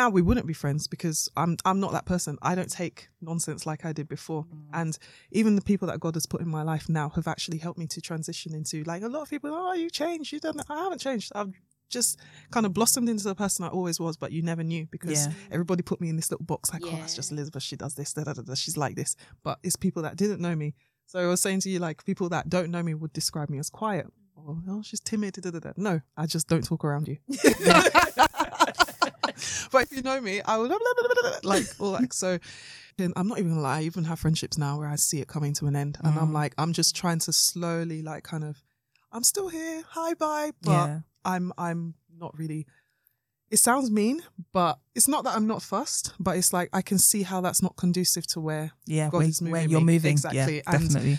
now we wouldn't be friends because I'm I'm not that person. I don't take nonsense like I did before. Mm. And even the people that God has put in my life now have actually helped me to transition into like a lot of people, oh, you changed. You don't I haven't changed. I've just kind of blossomed into the person I always was, but you never knew because Yeah. everybody put me in this little box like, oh, that's just Elizabeth. She does this, da, da, da, da, she's like this. But it's people that didn't know me. So I was saying to you, like, people that don't know me would describe me as quiet. Or, oh, she's timid. Da, da, da. No, I just don't talk around you. but if you know me, I will like all that. So and I'm not even gonna lie, I even have friendships now where I see it coming to an end. And I'm Mm. like, I'm just trying to slowly like kind of I'm still here, hi bye. But yeah. I'm I'm not really it sounds mean, but it's not that I'm not fussed, but it's like I can see how that's not conducive to where Yeah. God where, is where you're me. moving. Exactly. Yeah, And definitely.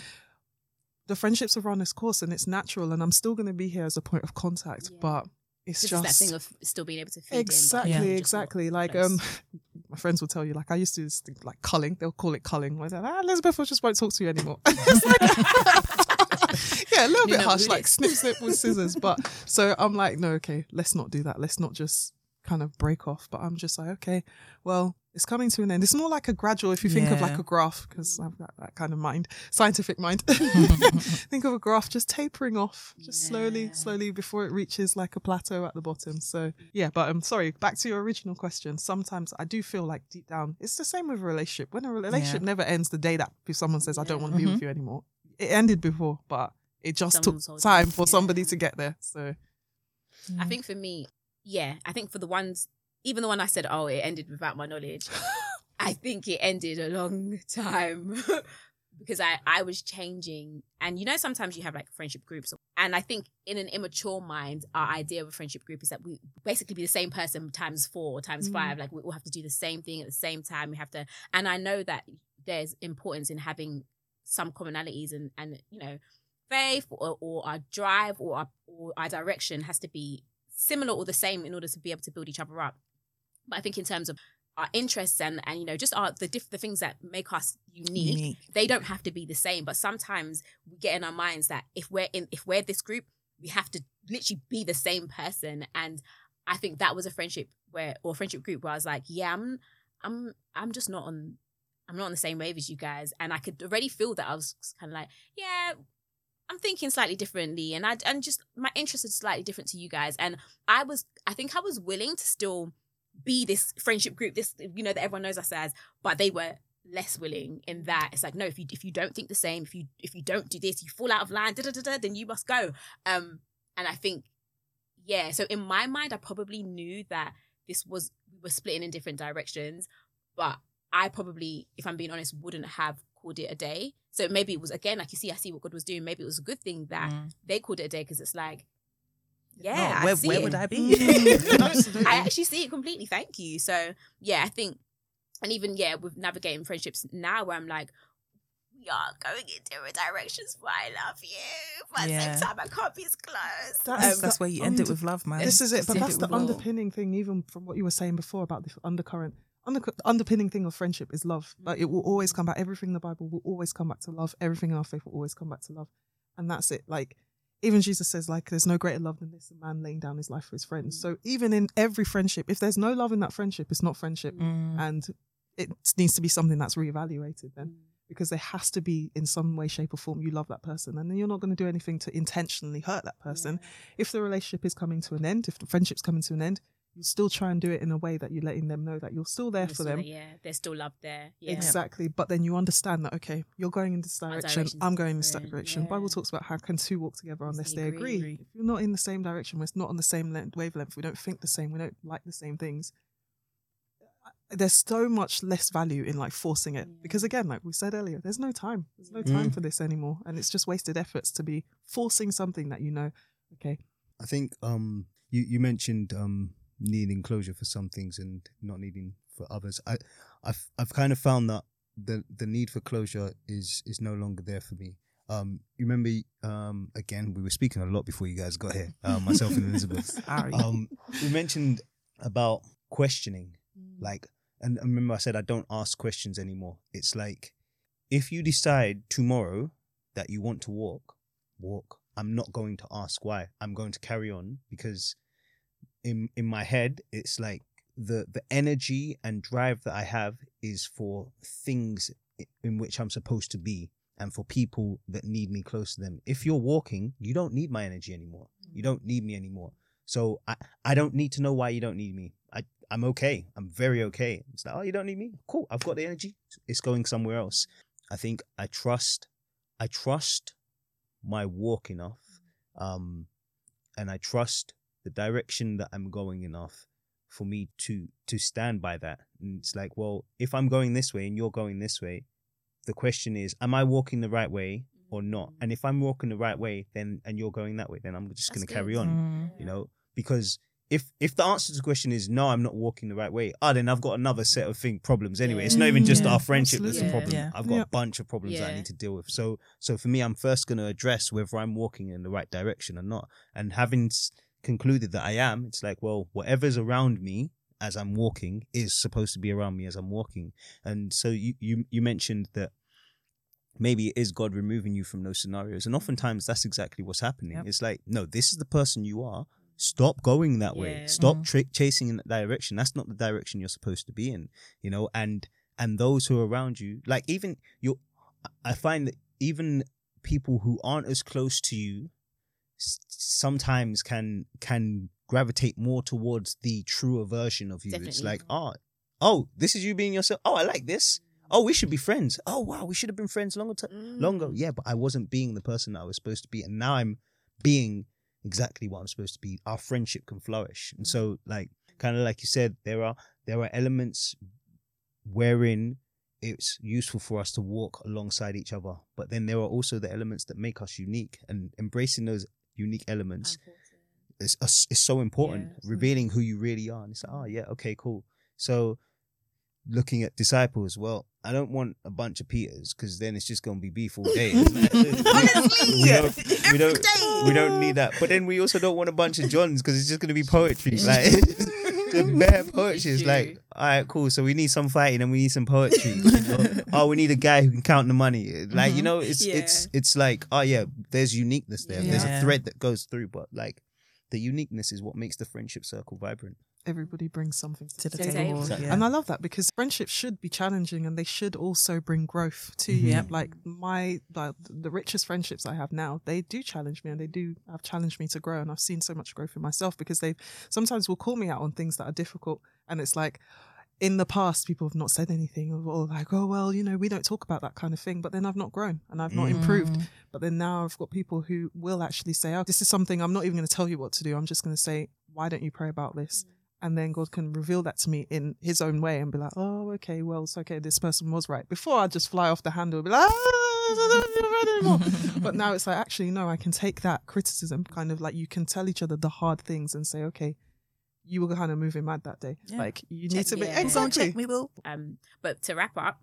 The friendships have run this course and it's natural and I'm still gonna be here as a point of contact, Yeah. but it's It's just just that thing of still being able to feed exactly in, Yeah. just exactly like close. um my friends will tell you, like I used to do this thing like culling. They'll call it culling. Where they're like, ah, Elizabeth, I just won't talk to you anymore. It's like- yeah, a little You bit know harsh, who like snip, snip with scissors. But so I'm like, no, okay, let's not do that. Let's not just kind of break off. But I'm just like, okay, well, it's coming to an end. It's more like a gradual, if you think of like a graph, because I've got that kind of mind, scientific mind. think of a graph just tapering off, just slowly, Yeah. slowly before it reaches like a plateau at the bottom. So yeah, but I'm sorry. Back to your original question. Sometimes I do feel like deep down, it's the same with a relationship. When a relationship never ends the day that if someone says I don't want to be mm-hmm. with you anymore, it ended before, but it just Someone's took time it. for somebody to get there. So I think for me, yeah, I think for the ones, even the one I said, oh, it ended without my knowledge. I think it ended a long time because I I was changing, and you know sometimes you have like friendship groups, and I think in an immature mind, our idea of a friendship group is that we basically be the same person times four or times Mm. five. Like we all have to do the same thing at the same time. We have to, and I know that there's importance in having some commonalities and and you know faith or, or our drive or our, or our direction has to be similar or the same in order to be able to build each other up. But I think in terms of our interests and and you know just our the diff- the things that make us unique, Unique. they don't have to be the same. But sometimes we get in our minds that if we're in if we're this group, we have to literally be the same person. And I think that was a friendship where or friendship group where I was like, yeah, I'm I'm I'm just not on I'm not on the same wave as you guys. And I could already feel that I was kind of like, yeah, I'm thinking slightly differently, and I and just my interests are slightly different to you guys. And I was, I think I was willing to still be this friendship group, this you know that everyone knows us as, but they were less willing in that it's like no, if you if you don't think the same, if you if you don't do this, you fall out of line, da da da da, then you must go. Um, and I think yeah, so in my mind, I probably knew that this was we were splitting in different directions, but I probably, if I'm being honest, wouldn't have called it a day. So maybe it was again, like you see, I see what God was doing. Maybe it was a good thing that Mm. they called it a day because it's like, yeah, No, I where see where it. would I be? I actually see it completely. Thank you. So yeah, I think, and even yeah, with navigating friendships now, where I'm like, we are going in different directions. But I love you, but at the Yeah. same time, I can't be as close. That's- Um, That's where you end it with love, man. This is it. But End that's it the with love. underpinning thing, even from what you were saying before about the undercurrent. Under, the underpinning thing of friendship is love. Like it will always come back. Everything in the Bible will always come back to love. Everything in our faith will always come back to love. And that's it. Like even Jesus says, like, there's no greater love than this, a man laying down his life for his friends. So even in every friendship, if there's no love in that friendship, it's not friendship. Mm. And it needs to be something that's reevaluated then. Because there has to be in some way, shape, or form you love that person. And then you're not going to do anything to intentionally hurt that person if the relationship is coming to an end, if the friendship's coming to an end, you still try and do it in a way that you're letting them know that you're still there There's for still- them. Yeah, there's still love there. Yeah. Exactly. But then you understand that, okay, you're going in this direction, I'm going in this direction. yeah. Bible talks about how can two walk together unless they they agree. agree. If you're not in the same direction, we're not on the same length, wavelength, we don't think the same, we don't like the same things. There's so much less value in like forcing it because again, like we said earlier, there's no time. There's no time Mm. for this anymore, and it's just wasted efforts to be forcing something that you know. Okay, I think um you you mentioned um needing closure for some things and not needing for others. I I've I've kind of found that the the need for closure is is no longer there for me. Um, you remember um again we were speaking a lot before you guys got here. Uh, myself and Elizabeth. Um, we mentioned about questioning, like, and I remember I said I don't ask questions anymore. It's like if you decide tomorrow that you want to walk, walk. I'm not going to ask why. I'm going to carry on because in in my head it's like the the energy and drive that I have is for things in which I'm supposed to be and for people that need me close to them. If you're walking, you don't need my energy anymore. You don't need me anymore. So I, I don't need to know why you don't need me. I, I'm okay. I'm very okay. It's like, oh, you don't need me? Cool. I've got the energy. It's going somewhere else. I think I trust I trust my walk enough. Um and I trust the direction that I'm going enough for me to to stand by that. And it's like, well, if I'm going this way and you're going this way, the question is, am I walking the right way or not? And if I'm walking the right way, then and you're going that way, then I'm just going to carry on Mm. you know because if if the answer to the question is no i'm not walking the right way ah then i've got another set of thing problems anyway it's not even just Yeah, our friendship that's the absolutely. problem Yeah. i've got Yeah. a bunch of problems that i need to deal with so so for me i'm first going to address whether i'm walking in the right direction or not and having concluded that i am it's like well whatever's around me as I'm walking is supposed to be around me as I'm walking. And so you you you mentioned that maybe it is God removing you from those scenarios. And oftentimes that's exactly what's happening. Yep. It's like, no, this is the person you are. Stop going that way. Stop Mhm. tra- chasing in that direction. That's not the direction you're supposed to be in, you know. And and those who are around you, like even you, I find that even people who aren't as close to you, sometimes can can gravitate more towards the truer version of you. It's like, oh, oh, this is you being yourself. Oh, I like this. Oh, we should be friends. Oh, wow, we should have been friends longer. T- longer. Mm. Yeah, but I wasn't being the person that I was supposed to be, and now I'm being exactly what I'm supposed to be. Our friendship can flourish, and so like kind of like you said, there are there are elements wherein it's useful for us to walk alongside each other, but then there are also the elements that make us unique, and embracing those unique elements is is, is so important. Yeah. Revealing who you really are, and it's like, oh yeah, okay, cool. So looking at disciples, well, I don't want a bunch of Peters because then it's just gonna be beef all day. Honestly, we don't, we don't, we don't need that. But then we also don't want a bunch of Johns because it's just gonna be poetry, like just bare poetry. It's like, all right, cool. So we need some fighting and we need some poetry. you know? oh, we need a guy who can count the money. Like you Mhm. know, it's it's it's like, oh yeah, there's uniqueness there. There's a thread that goes through, but like the uniqueness is what makes the friendship circle vibrant. Everybody brings something to the To the table. table. Exactly. Yeah. And I love that because friendships should be challenging and they should also bring growth to you. Like my like the richest friendships I have now, they do challenge me and they do have challenged me to grow. And I've seen so much growth in myself because they sometimes will call me out on things that are difficult. And it's like in the past, people have not said anything or, or like, oh well, you know, we don't talk about that kind of thing. But then I've not grown and I've not Mm. improved. But then now I've got people who will actually say, oh, this is something I'm not even going to tell you what to do. I'm just going to say, why don't you pray about this? And then God can reveal that to me in his own way and be like, oh, okay, well, it's okay. This person was right. Before I just fly off the handle and be like, ah, I don't feel right anymore. but now it's like, actually, no, I can take that criticism, kind of like you can tell each other the hard things and say, okay, you were kind of moving mad that day. Yeah. Like, you Check- need to be, yeah. exactly. Check me, Will. Um, but to wrap up,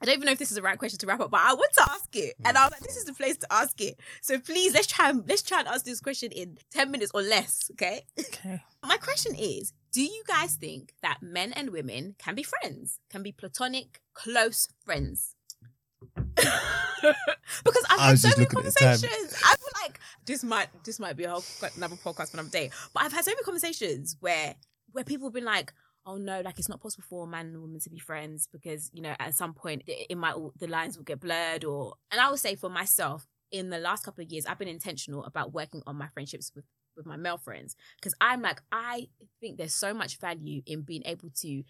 I don't even know if this is the right question to wrap up, but I want to ask it, and I was like, "This is the place to ask it." So please, let's try and let's try and ask this question in ten minutes or less. Okay. Okay. My question is: Do you guys think that men and women can be friends, can be platonic, close friends? because I've had so many looking at the time. conversations. I feel like this might this might be a whole another podcast for another day. But I've had so many conversations where where people have been like, "Oh no, like it's not possible for a man and woman to be friends because you know at some point it, it might the lines will get blurred." Or and I would say for myself, in the last couple of years, I've been intentional about working on my friendships with with my male friends because I'm like I think there's so much value in being able to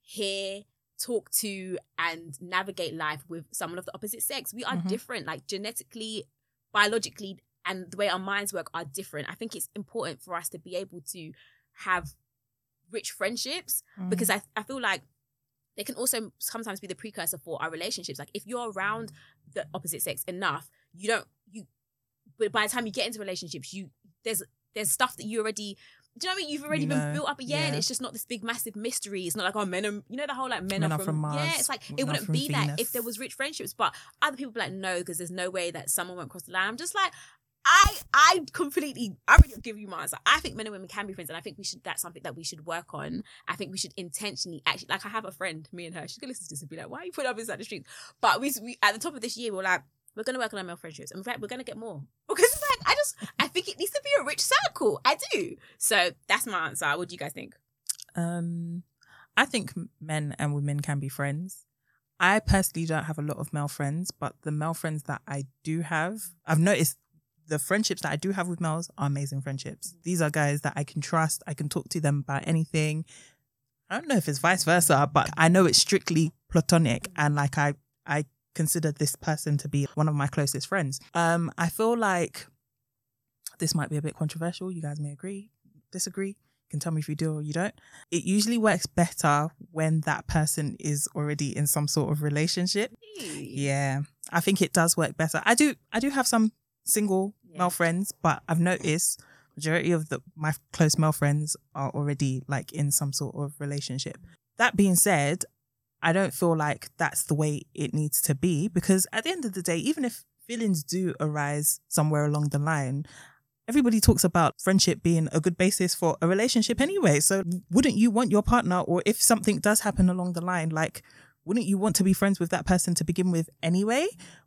hear talk to and navigate life with someone of the opposite sex we are Mhm. different like genetically biologically and the way our minds work are different i think it's important for us to be able to have rich friendships Mm. because I, I feel like they can also sometimes be the precursor for our relationships like if you're around the opposite sex enough you don't you but by the time you get into relationships you there's there's stuff that you already do you know what I mean? You've already You been built up, yeah, and yeah. it's just not this big massive mystery. It's not like oh, men are, you know, the whole like men, Men are, are from, from Mars, yeah. It's like it wouldn't be that if there was rich friendships, but other people be like no, because there's no way that someone won't cross the line. I'm just like, I, I completely, I already give you my answer. I think men and women can be friends, and I think we should. That's something that we should work on. I think we should intentionally actually, like, I have a friend, me and her. She's gonna listen to this and be like, "Why are you putting up inside the streets?" But we, we at the top of this year, we we're like, we're gonna work on our male friendships. In fact, we're gonna get more because like I just, I think it needs to be a rich circle. I do. So that's my answer. What do you guys think? Um, I think men and women can be friends. I personally don't have a lot of male friends, but the male friends that I do have, I've noticed the friendships that I do have with males are amazing friendships. These are guys that I can trust. I can talk to them about anything. I don't know if it's vice versa, but I know it's strictly platonic and like I I consider this person to be one of my closest friends. Um I feel like this might be a bit controversial. You guys may agree, disagree. You can tell me if you do or you don't. It usually works better when that person is already in some sort of relationship. Yeah. I think it does work better. I do I do have some single Yeah. male friends, but I've noticed majority of the my close male friends are already like in some sort of relationship. That being said, I don't feel like that's the way it needs to be because at the end of the day, even if feelings do arise somewhere along the line, everybody talks about friendship being a good basis for a relationship anyway. So wouldn't you want your partner, or if something does happen along the line, like, wouldn't you want to be friends with that person to begin with anyway?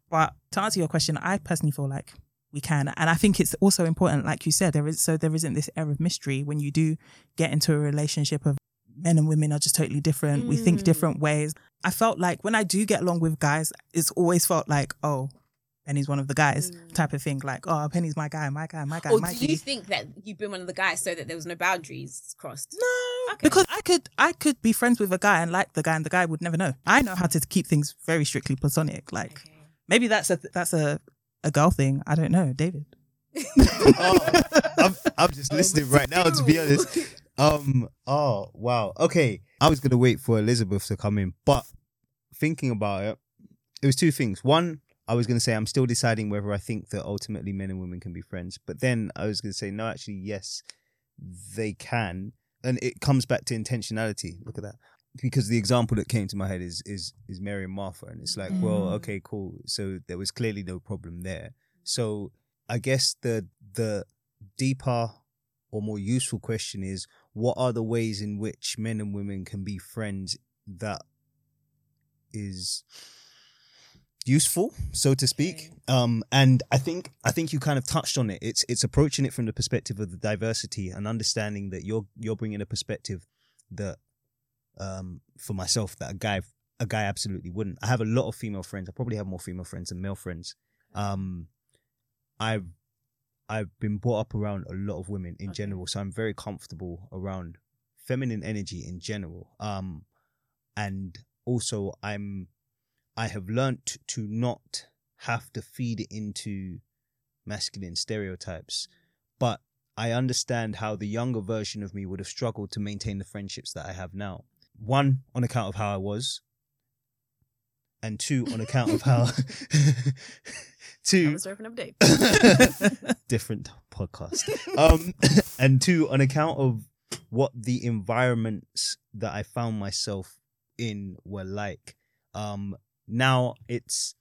But to answer your question, I personally feel like we can. And I think it's also important, like you said, there is so there isn't this air of mystery when you do get into a relationship of men and women are just totally different. We think Mm. different ways. I felt like when I do get along with guys, it's always felt like, oh, Penny's one of the guys type of thing. Like, oh, Penny's my guy, my guy, my guy, Or my do you think that you've been one of the guys so that there was no boundaries crossed? No, Okay. because I could I could be friends with a guy and like the guy, and the guy would never know. I know how to keep things very strictly platonic. Like maybe that's a that's a a girl thing. I don't know, David. oh, I'm, I'm just listening right now, to be honest. Um. Oh wow. Okay. I was gonna wait for Elizabeth to come in, but thinking about it, it was two things. One, I was gonna say I'm still deciding whether I think that ultimately men and women can be friends. But then I was gonna say no. Actually, yes, they can, and it comes back to intentionality. Look at that. Because the example that came to my head is is is Mary and Martha, and it's like, well, Mm. okay, cool. So there was clearly no problem there. So I guess the the deeper or more useful question is what are the ways in which men and women can be friends that is useful so to speak. Um and i think i think you kind of touched on it. It's it's approaching it from the perspective of the diversity and understanding that you're you're bringing a perspective that um for myself that a guy a guy absolutely wouldn't. I have a lot of female friends. I probably have more female friends than male friends. Um i've I've been brought up around a lot of women in Okay. general, so I'm very comfortable around feminine energy in general. Um, and also I'm, I have learnt to not have to feed into masculine stereotypes, but I understand how the younger version of me would have struggled to maintain the friendships that I have now. One, on account of how I was, and two, on account of how. two, That was for day. different podcast. Um, and two, on account of what the environments that I found myself in were like. Um, now it's,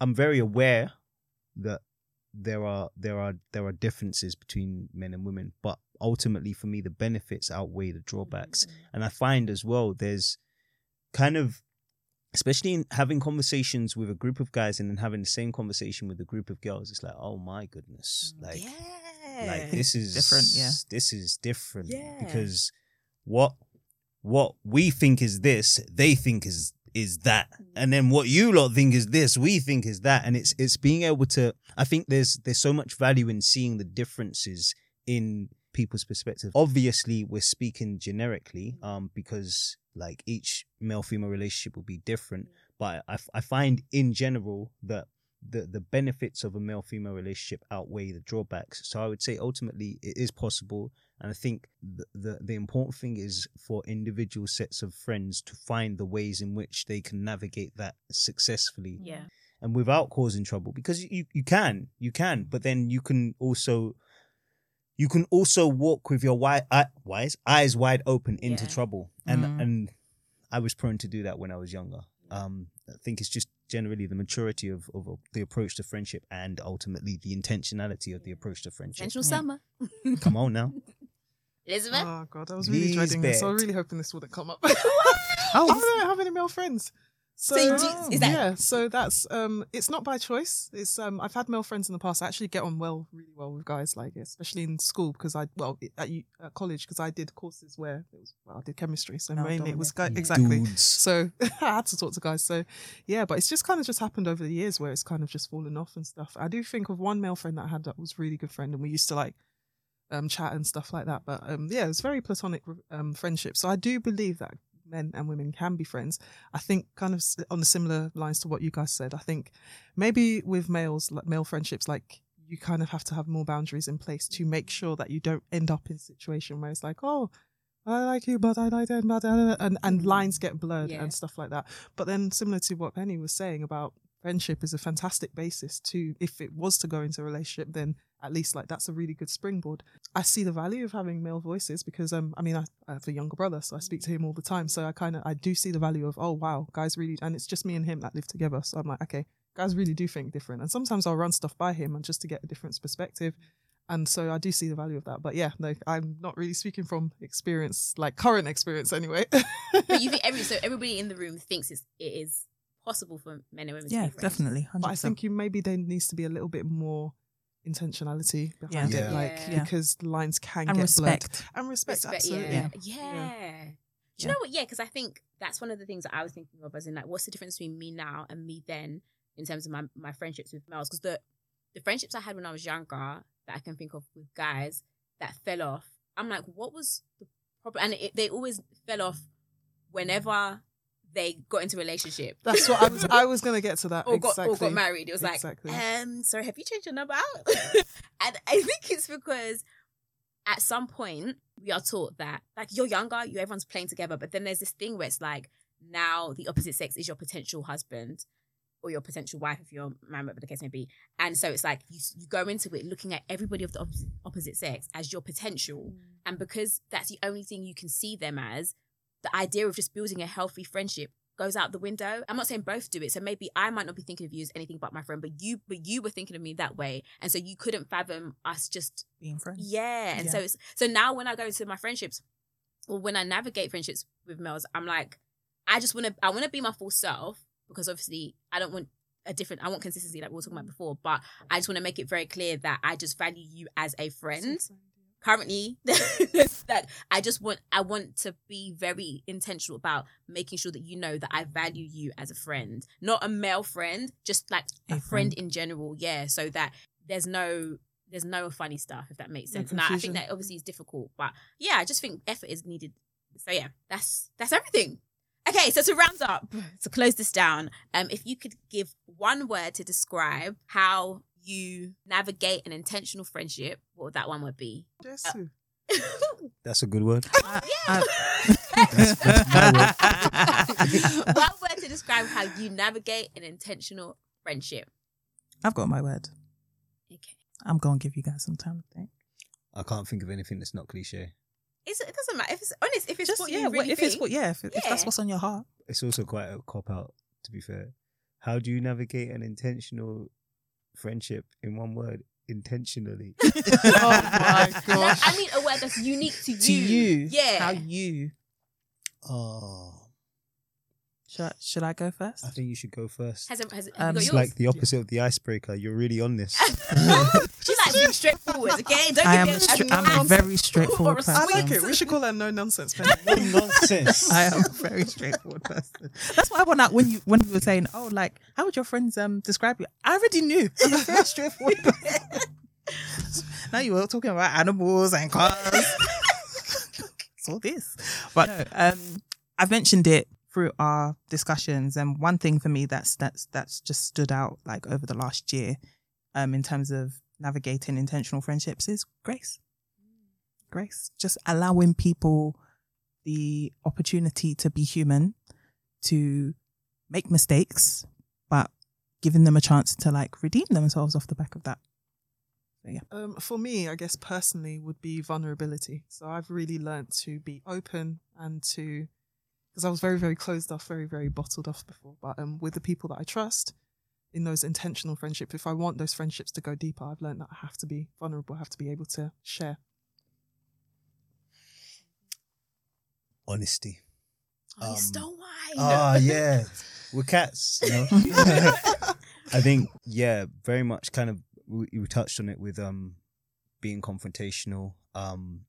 I'm very aware that there are there are there are differences between men and women, but ultimately for me the benefits outweigh the drawbacks. Mm. And I find as well there's kind of especially in having conversations with a group of guys and then having the same conversation with a group of girls, it's like, oh my goodness. Mm, like yeah. like this is Different, yeah. This is different. Yeah. Because what what we think is this, they think is is that. Mm. And then what you lot think is this, we think is that. And it's it's being able to I think there's there's so much value in seeing the differences in people's perspective. Obviously, we're speaking generically, mm. um, because like each male female relationship will be different. Mm. But I, I find in general that the the benefits of a male female relationship outweigh the drawbacks. So I would say ultimately it is possible, and I think the, the the important thing is for individual sets of friends to find the ways in which they can navigate that successfully yeah. and without causing trouble because you you can you can but then you can also you can also walk with your wide eye, wise eyes wide open into Yeah. trouble and Mm. and I was prone to do that when I was younger um I think it's just generally the maturity of, of, of the approach to friendship and ultimately the intentionality of the approach to friendship Central hmm. Summer. come on now Elizabeth? Oh god, I was really These dreading this. I was really hoping this wouldn't come up. I don't have any male friends. So, So you do- is that- yeah, so that's um, it's not by choice. It's um, I've had male friends in the past. I actually get on well, really well with guys, like especially in school because I well at, u- at college because I did courses where it was well I did chemistry, so No, mainly it was guy, Dominic. exactly. dudes So I had to talk to guys. So yeah, but it's just kind of just happened over the years where it's kind of just fallen off and stuff. I do think of one male friend that I had that was a really good friend, and we used to like um chat and stuff like that. But um yeah, it was very platonic um friendship. So I do believe that men and women can be friends. I think kind of on the similar lines to what you guys said. I think maybe with males, like male friendships, like you kind of have to have more boundaries in place to make sure that you don't end up in a situation where it's like, oh, I like you, but I like them, but uh, uh, uh and and mm. lines get blurred Yeah. and stuff like that. But then, similar to what Penny was saying about friendship, is a fantastic basis to if it was to go into a relationship, then at least like that's a really good springboard. I see the value of having male voices because um I mean I, I have a younger brother, so I speak to him all the time. So I kind of I do see the value of oh wow, guys really, and it's just me and him that live together. So I'm like okay, guys really do think different, and sometimes I'll run stuff by him and just to get a different perspective. and so I do see the value of that. But yeah, no, I'm not really speaking from experience, like current experience anyway. But you think every so everybody in the room thinks it's, it is possible for men and women. to Yeah, be definitely. 100%. but I think you maybe there needs to be a little bit more intentionality behind Yeah. it, like Yeah. Yeah. because lines can and get respect. blurred. and respect, Respect, absolutely. yeah. Yeah. Yeah. Do you Yeah. know what? Yeah, because I think that's one of the things that I was thinking of as in like, what's the difference between me now and me then in terms of my, my friendships with males? Because the the friendships I had when I was younger that I can think of with guys that fell off, I'm like, what was the problem? And it, they always fell off whenever they got into a relationship. That's what I was. I was gonna get to that. or got exactly. or got married. It was like, Exactly. um, sorry, have you changed your number out? and I think it's because at some point we are taught that like you're younger, you everyone's playing together, but then there's this thing where it's like now the opposite sex is your potential husband or your potential wife if you're married, whatever the case may be. And so it's like you you go into it looking at everybody of the opposite, opposite sex as your potential, and because that's the only thing you can see them as, the idea of just building a healthy friendship goes out the window. I'm not saying both do it. So maybe I might not be thinking of you as anything but my friend, but you but you were thinking of me that way. And so you couldn't fathom us just being friends. yeah. And so it's so now when I go into my friendships or when I navigate friendships with males, I'm like, I just wanna I wanna be my full self because obviously I don't want a different I want consistency like we were talking about mm. before, but I just want to make it very clear that I just value you as a friend currently that I just want I want to be very intentional about making sure that you know that I value you as a friend, not a male friend, just like a, A friend. friend. in general. Yeah, so that there's no there's no funny stuff if that makes sense. And I, I think that obviously is difficult, but yeah, I just think effort is needed. So yeah, that's that's everything. Okay, so to round up, to close this down, um, if you could give one word to describe how you navigate an intentional friendship, what would that one would be? Jesu. Uh, that's a good word. yeah. I- one word to describe how you navigate an intentional friendship. I've got my word. Okay. I'm going to give you guys some time to think. I can't think of anything that's not cliche. It's, it doesn't matter if it's honest. If it's Just what yeah, you really if it's what yeah, if, if that's what's on your heart. It's also quite a cop out, to be fair. How do you navigate an intentional friendship in one word? Intentionally. Oh my And gosh. I mean a word that's unique to you. to you, Yeah. how you. oh, Should I, should I go first? I think you should go first. Has, it, has, it, Um, have you It's got yours? like the opposite of the icebreaker. You're really on this. she likes being straightforward, okay? Don't I am. me A a stra- I'm a very straightforward person. I like it. We should call her no nonsense. No nonsense. I am a very straightforward person. That's why I when I, when you when you were saying, oh, like how would your friends um describe you? I already knew. I'm a very straightforward person. now you were talking about animals and cars. it's all this, but no, um, I've mentioned it through our discussions, and one thing for me that's that's that's just stood out like over the last year, um, in terms of navigating intentional friendships is grace. Grace, just allowing people the opportunity to be human, to make mistakes, but giving them a chance to like redeem themselves off the back of that. Yeah. Um, for me, I guess personally would be vulnerability. So I've really learned to be open and to, because I was very, very closed off, very, very bottled off before. But um, with the people that I trust in those intentional friendships, if I want those friendships to go deeper, I've learned that I have to be vulnerable, I have to be able to share. Honesty. Oh, you Um, stole mine. Ah, yeah. We're cats. You know? I think, yeah, very much kind of, we, we touched on it with um being confrontational. Um,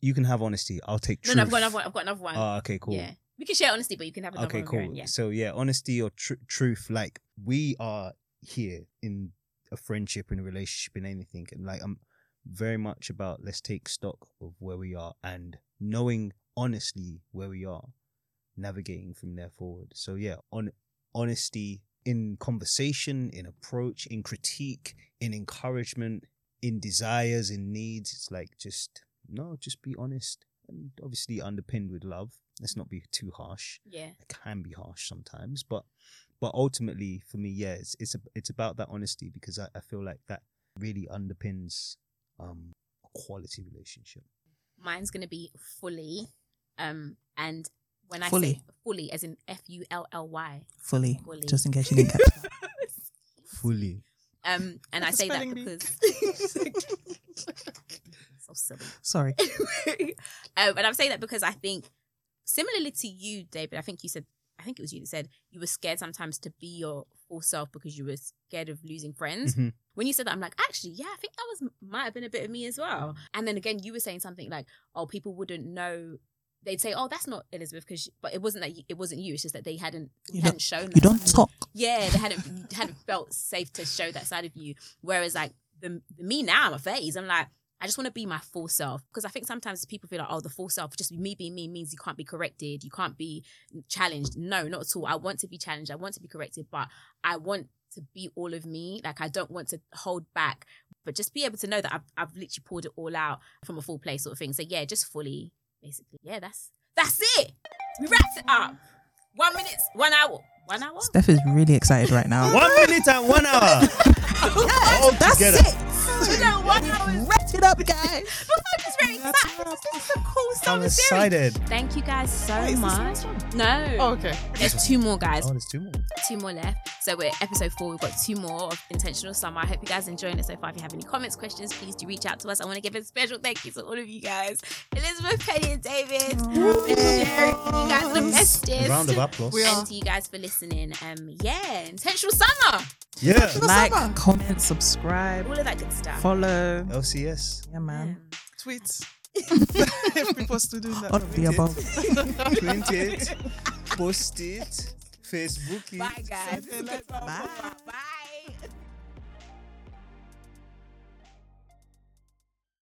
You can have honesty. I'll take No, truth. no, I've got another one. I've got another one. Oh, okay, cool. Yeah. We can share honesty, but you can have another Okay, one. of your cool. own, Yeah. So yeah, honesty or tr- truth. Like we are here in a friendship, in a relationship, in anything, and like I'm very much about let's take stock of where we are and knowing honestly where we are, navigating from there forward. So yeah, on honesty in conversation, in approach, in critique, in encouragement, in desires, in needs. It's like just no, just be honest and obviously underpinned with love. Let's not be too harsh Yeah. it can be harsh sometimes, but but ultimately for me, yeah, it's it's, a, it's about that honesty because I, I feel like that really underpins um a quality relationship. Mine's gonna be fully, um, and when I Fully. say fully, as in F U L L Y, fully, Fully. just in case you didn't catch that. Fully. um, and I say that because silly. Sorry. um, and I'm saying that because I think, similarly to you, David, I think you said, I think it was you that said you were scared sometimes to be your full self because you were scared of losing friends. Mhm. When you said that, I'm like, actually, yeah, I think that was might have been a bit of me as well. And then again, you were saying something like, oh, people wouldn't know. They'd say, "Oh, that's not Elizabeth," because, but it wasn't that you, it wasn't you. It's just that they hadn't You hadn't shown. You don't talk. Yeah, they hadn't hadn't felt safe to show that side of you. Whereas like the, the me now, I'm a phase. I'm like, I just want to be my full self because I think sometimes people feel like, oh, the full self, just me being me means you can't be corrected, you can't be challenged. No, not at all. I want to be challenged. I want to be corrected, but I want to be all of me. Like I don't want to hold back, but just be able to know that I've, I've literally poured it all out from a full place, sort of thing. So yeah, just fully, basically. Yeah, that's that's it. We wrapped it up. One minute, one hour, one hour. Steph is really excited right now. One minute and one hour. All That's together. it. You know, one hour. It up, guys. But very excited. This is a cool I'm excited. Thank you guys so Wait, is this the much. No, Oh, okay. there's two more guys. Oh, there's two more. two more left. So we're episode four. We've got two more of Intentional Summer. I hope you guys are enjoying it so far. If you have any comments, questions, please do reach out to us. I want to give a special thank you to all of you guys. Elizabeth, Penny, and David. Jerry, You guys are the bestest. Round of applause. We are. And to you guys for listening. Um, yeah, Intentional Summer. Yeah. Like, summer. comment, subscribe, All of that good stuff. follow. LCS. Yeah, man. Um, Tweets. if people are still doing that. All of the above. Print it. Post it. Facebook it. Bye, guys. Something like. Bye. Bye.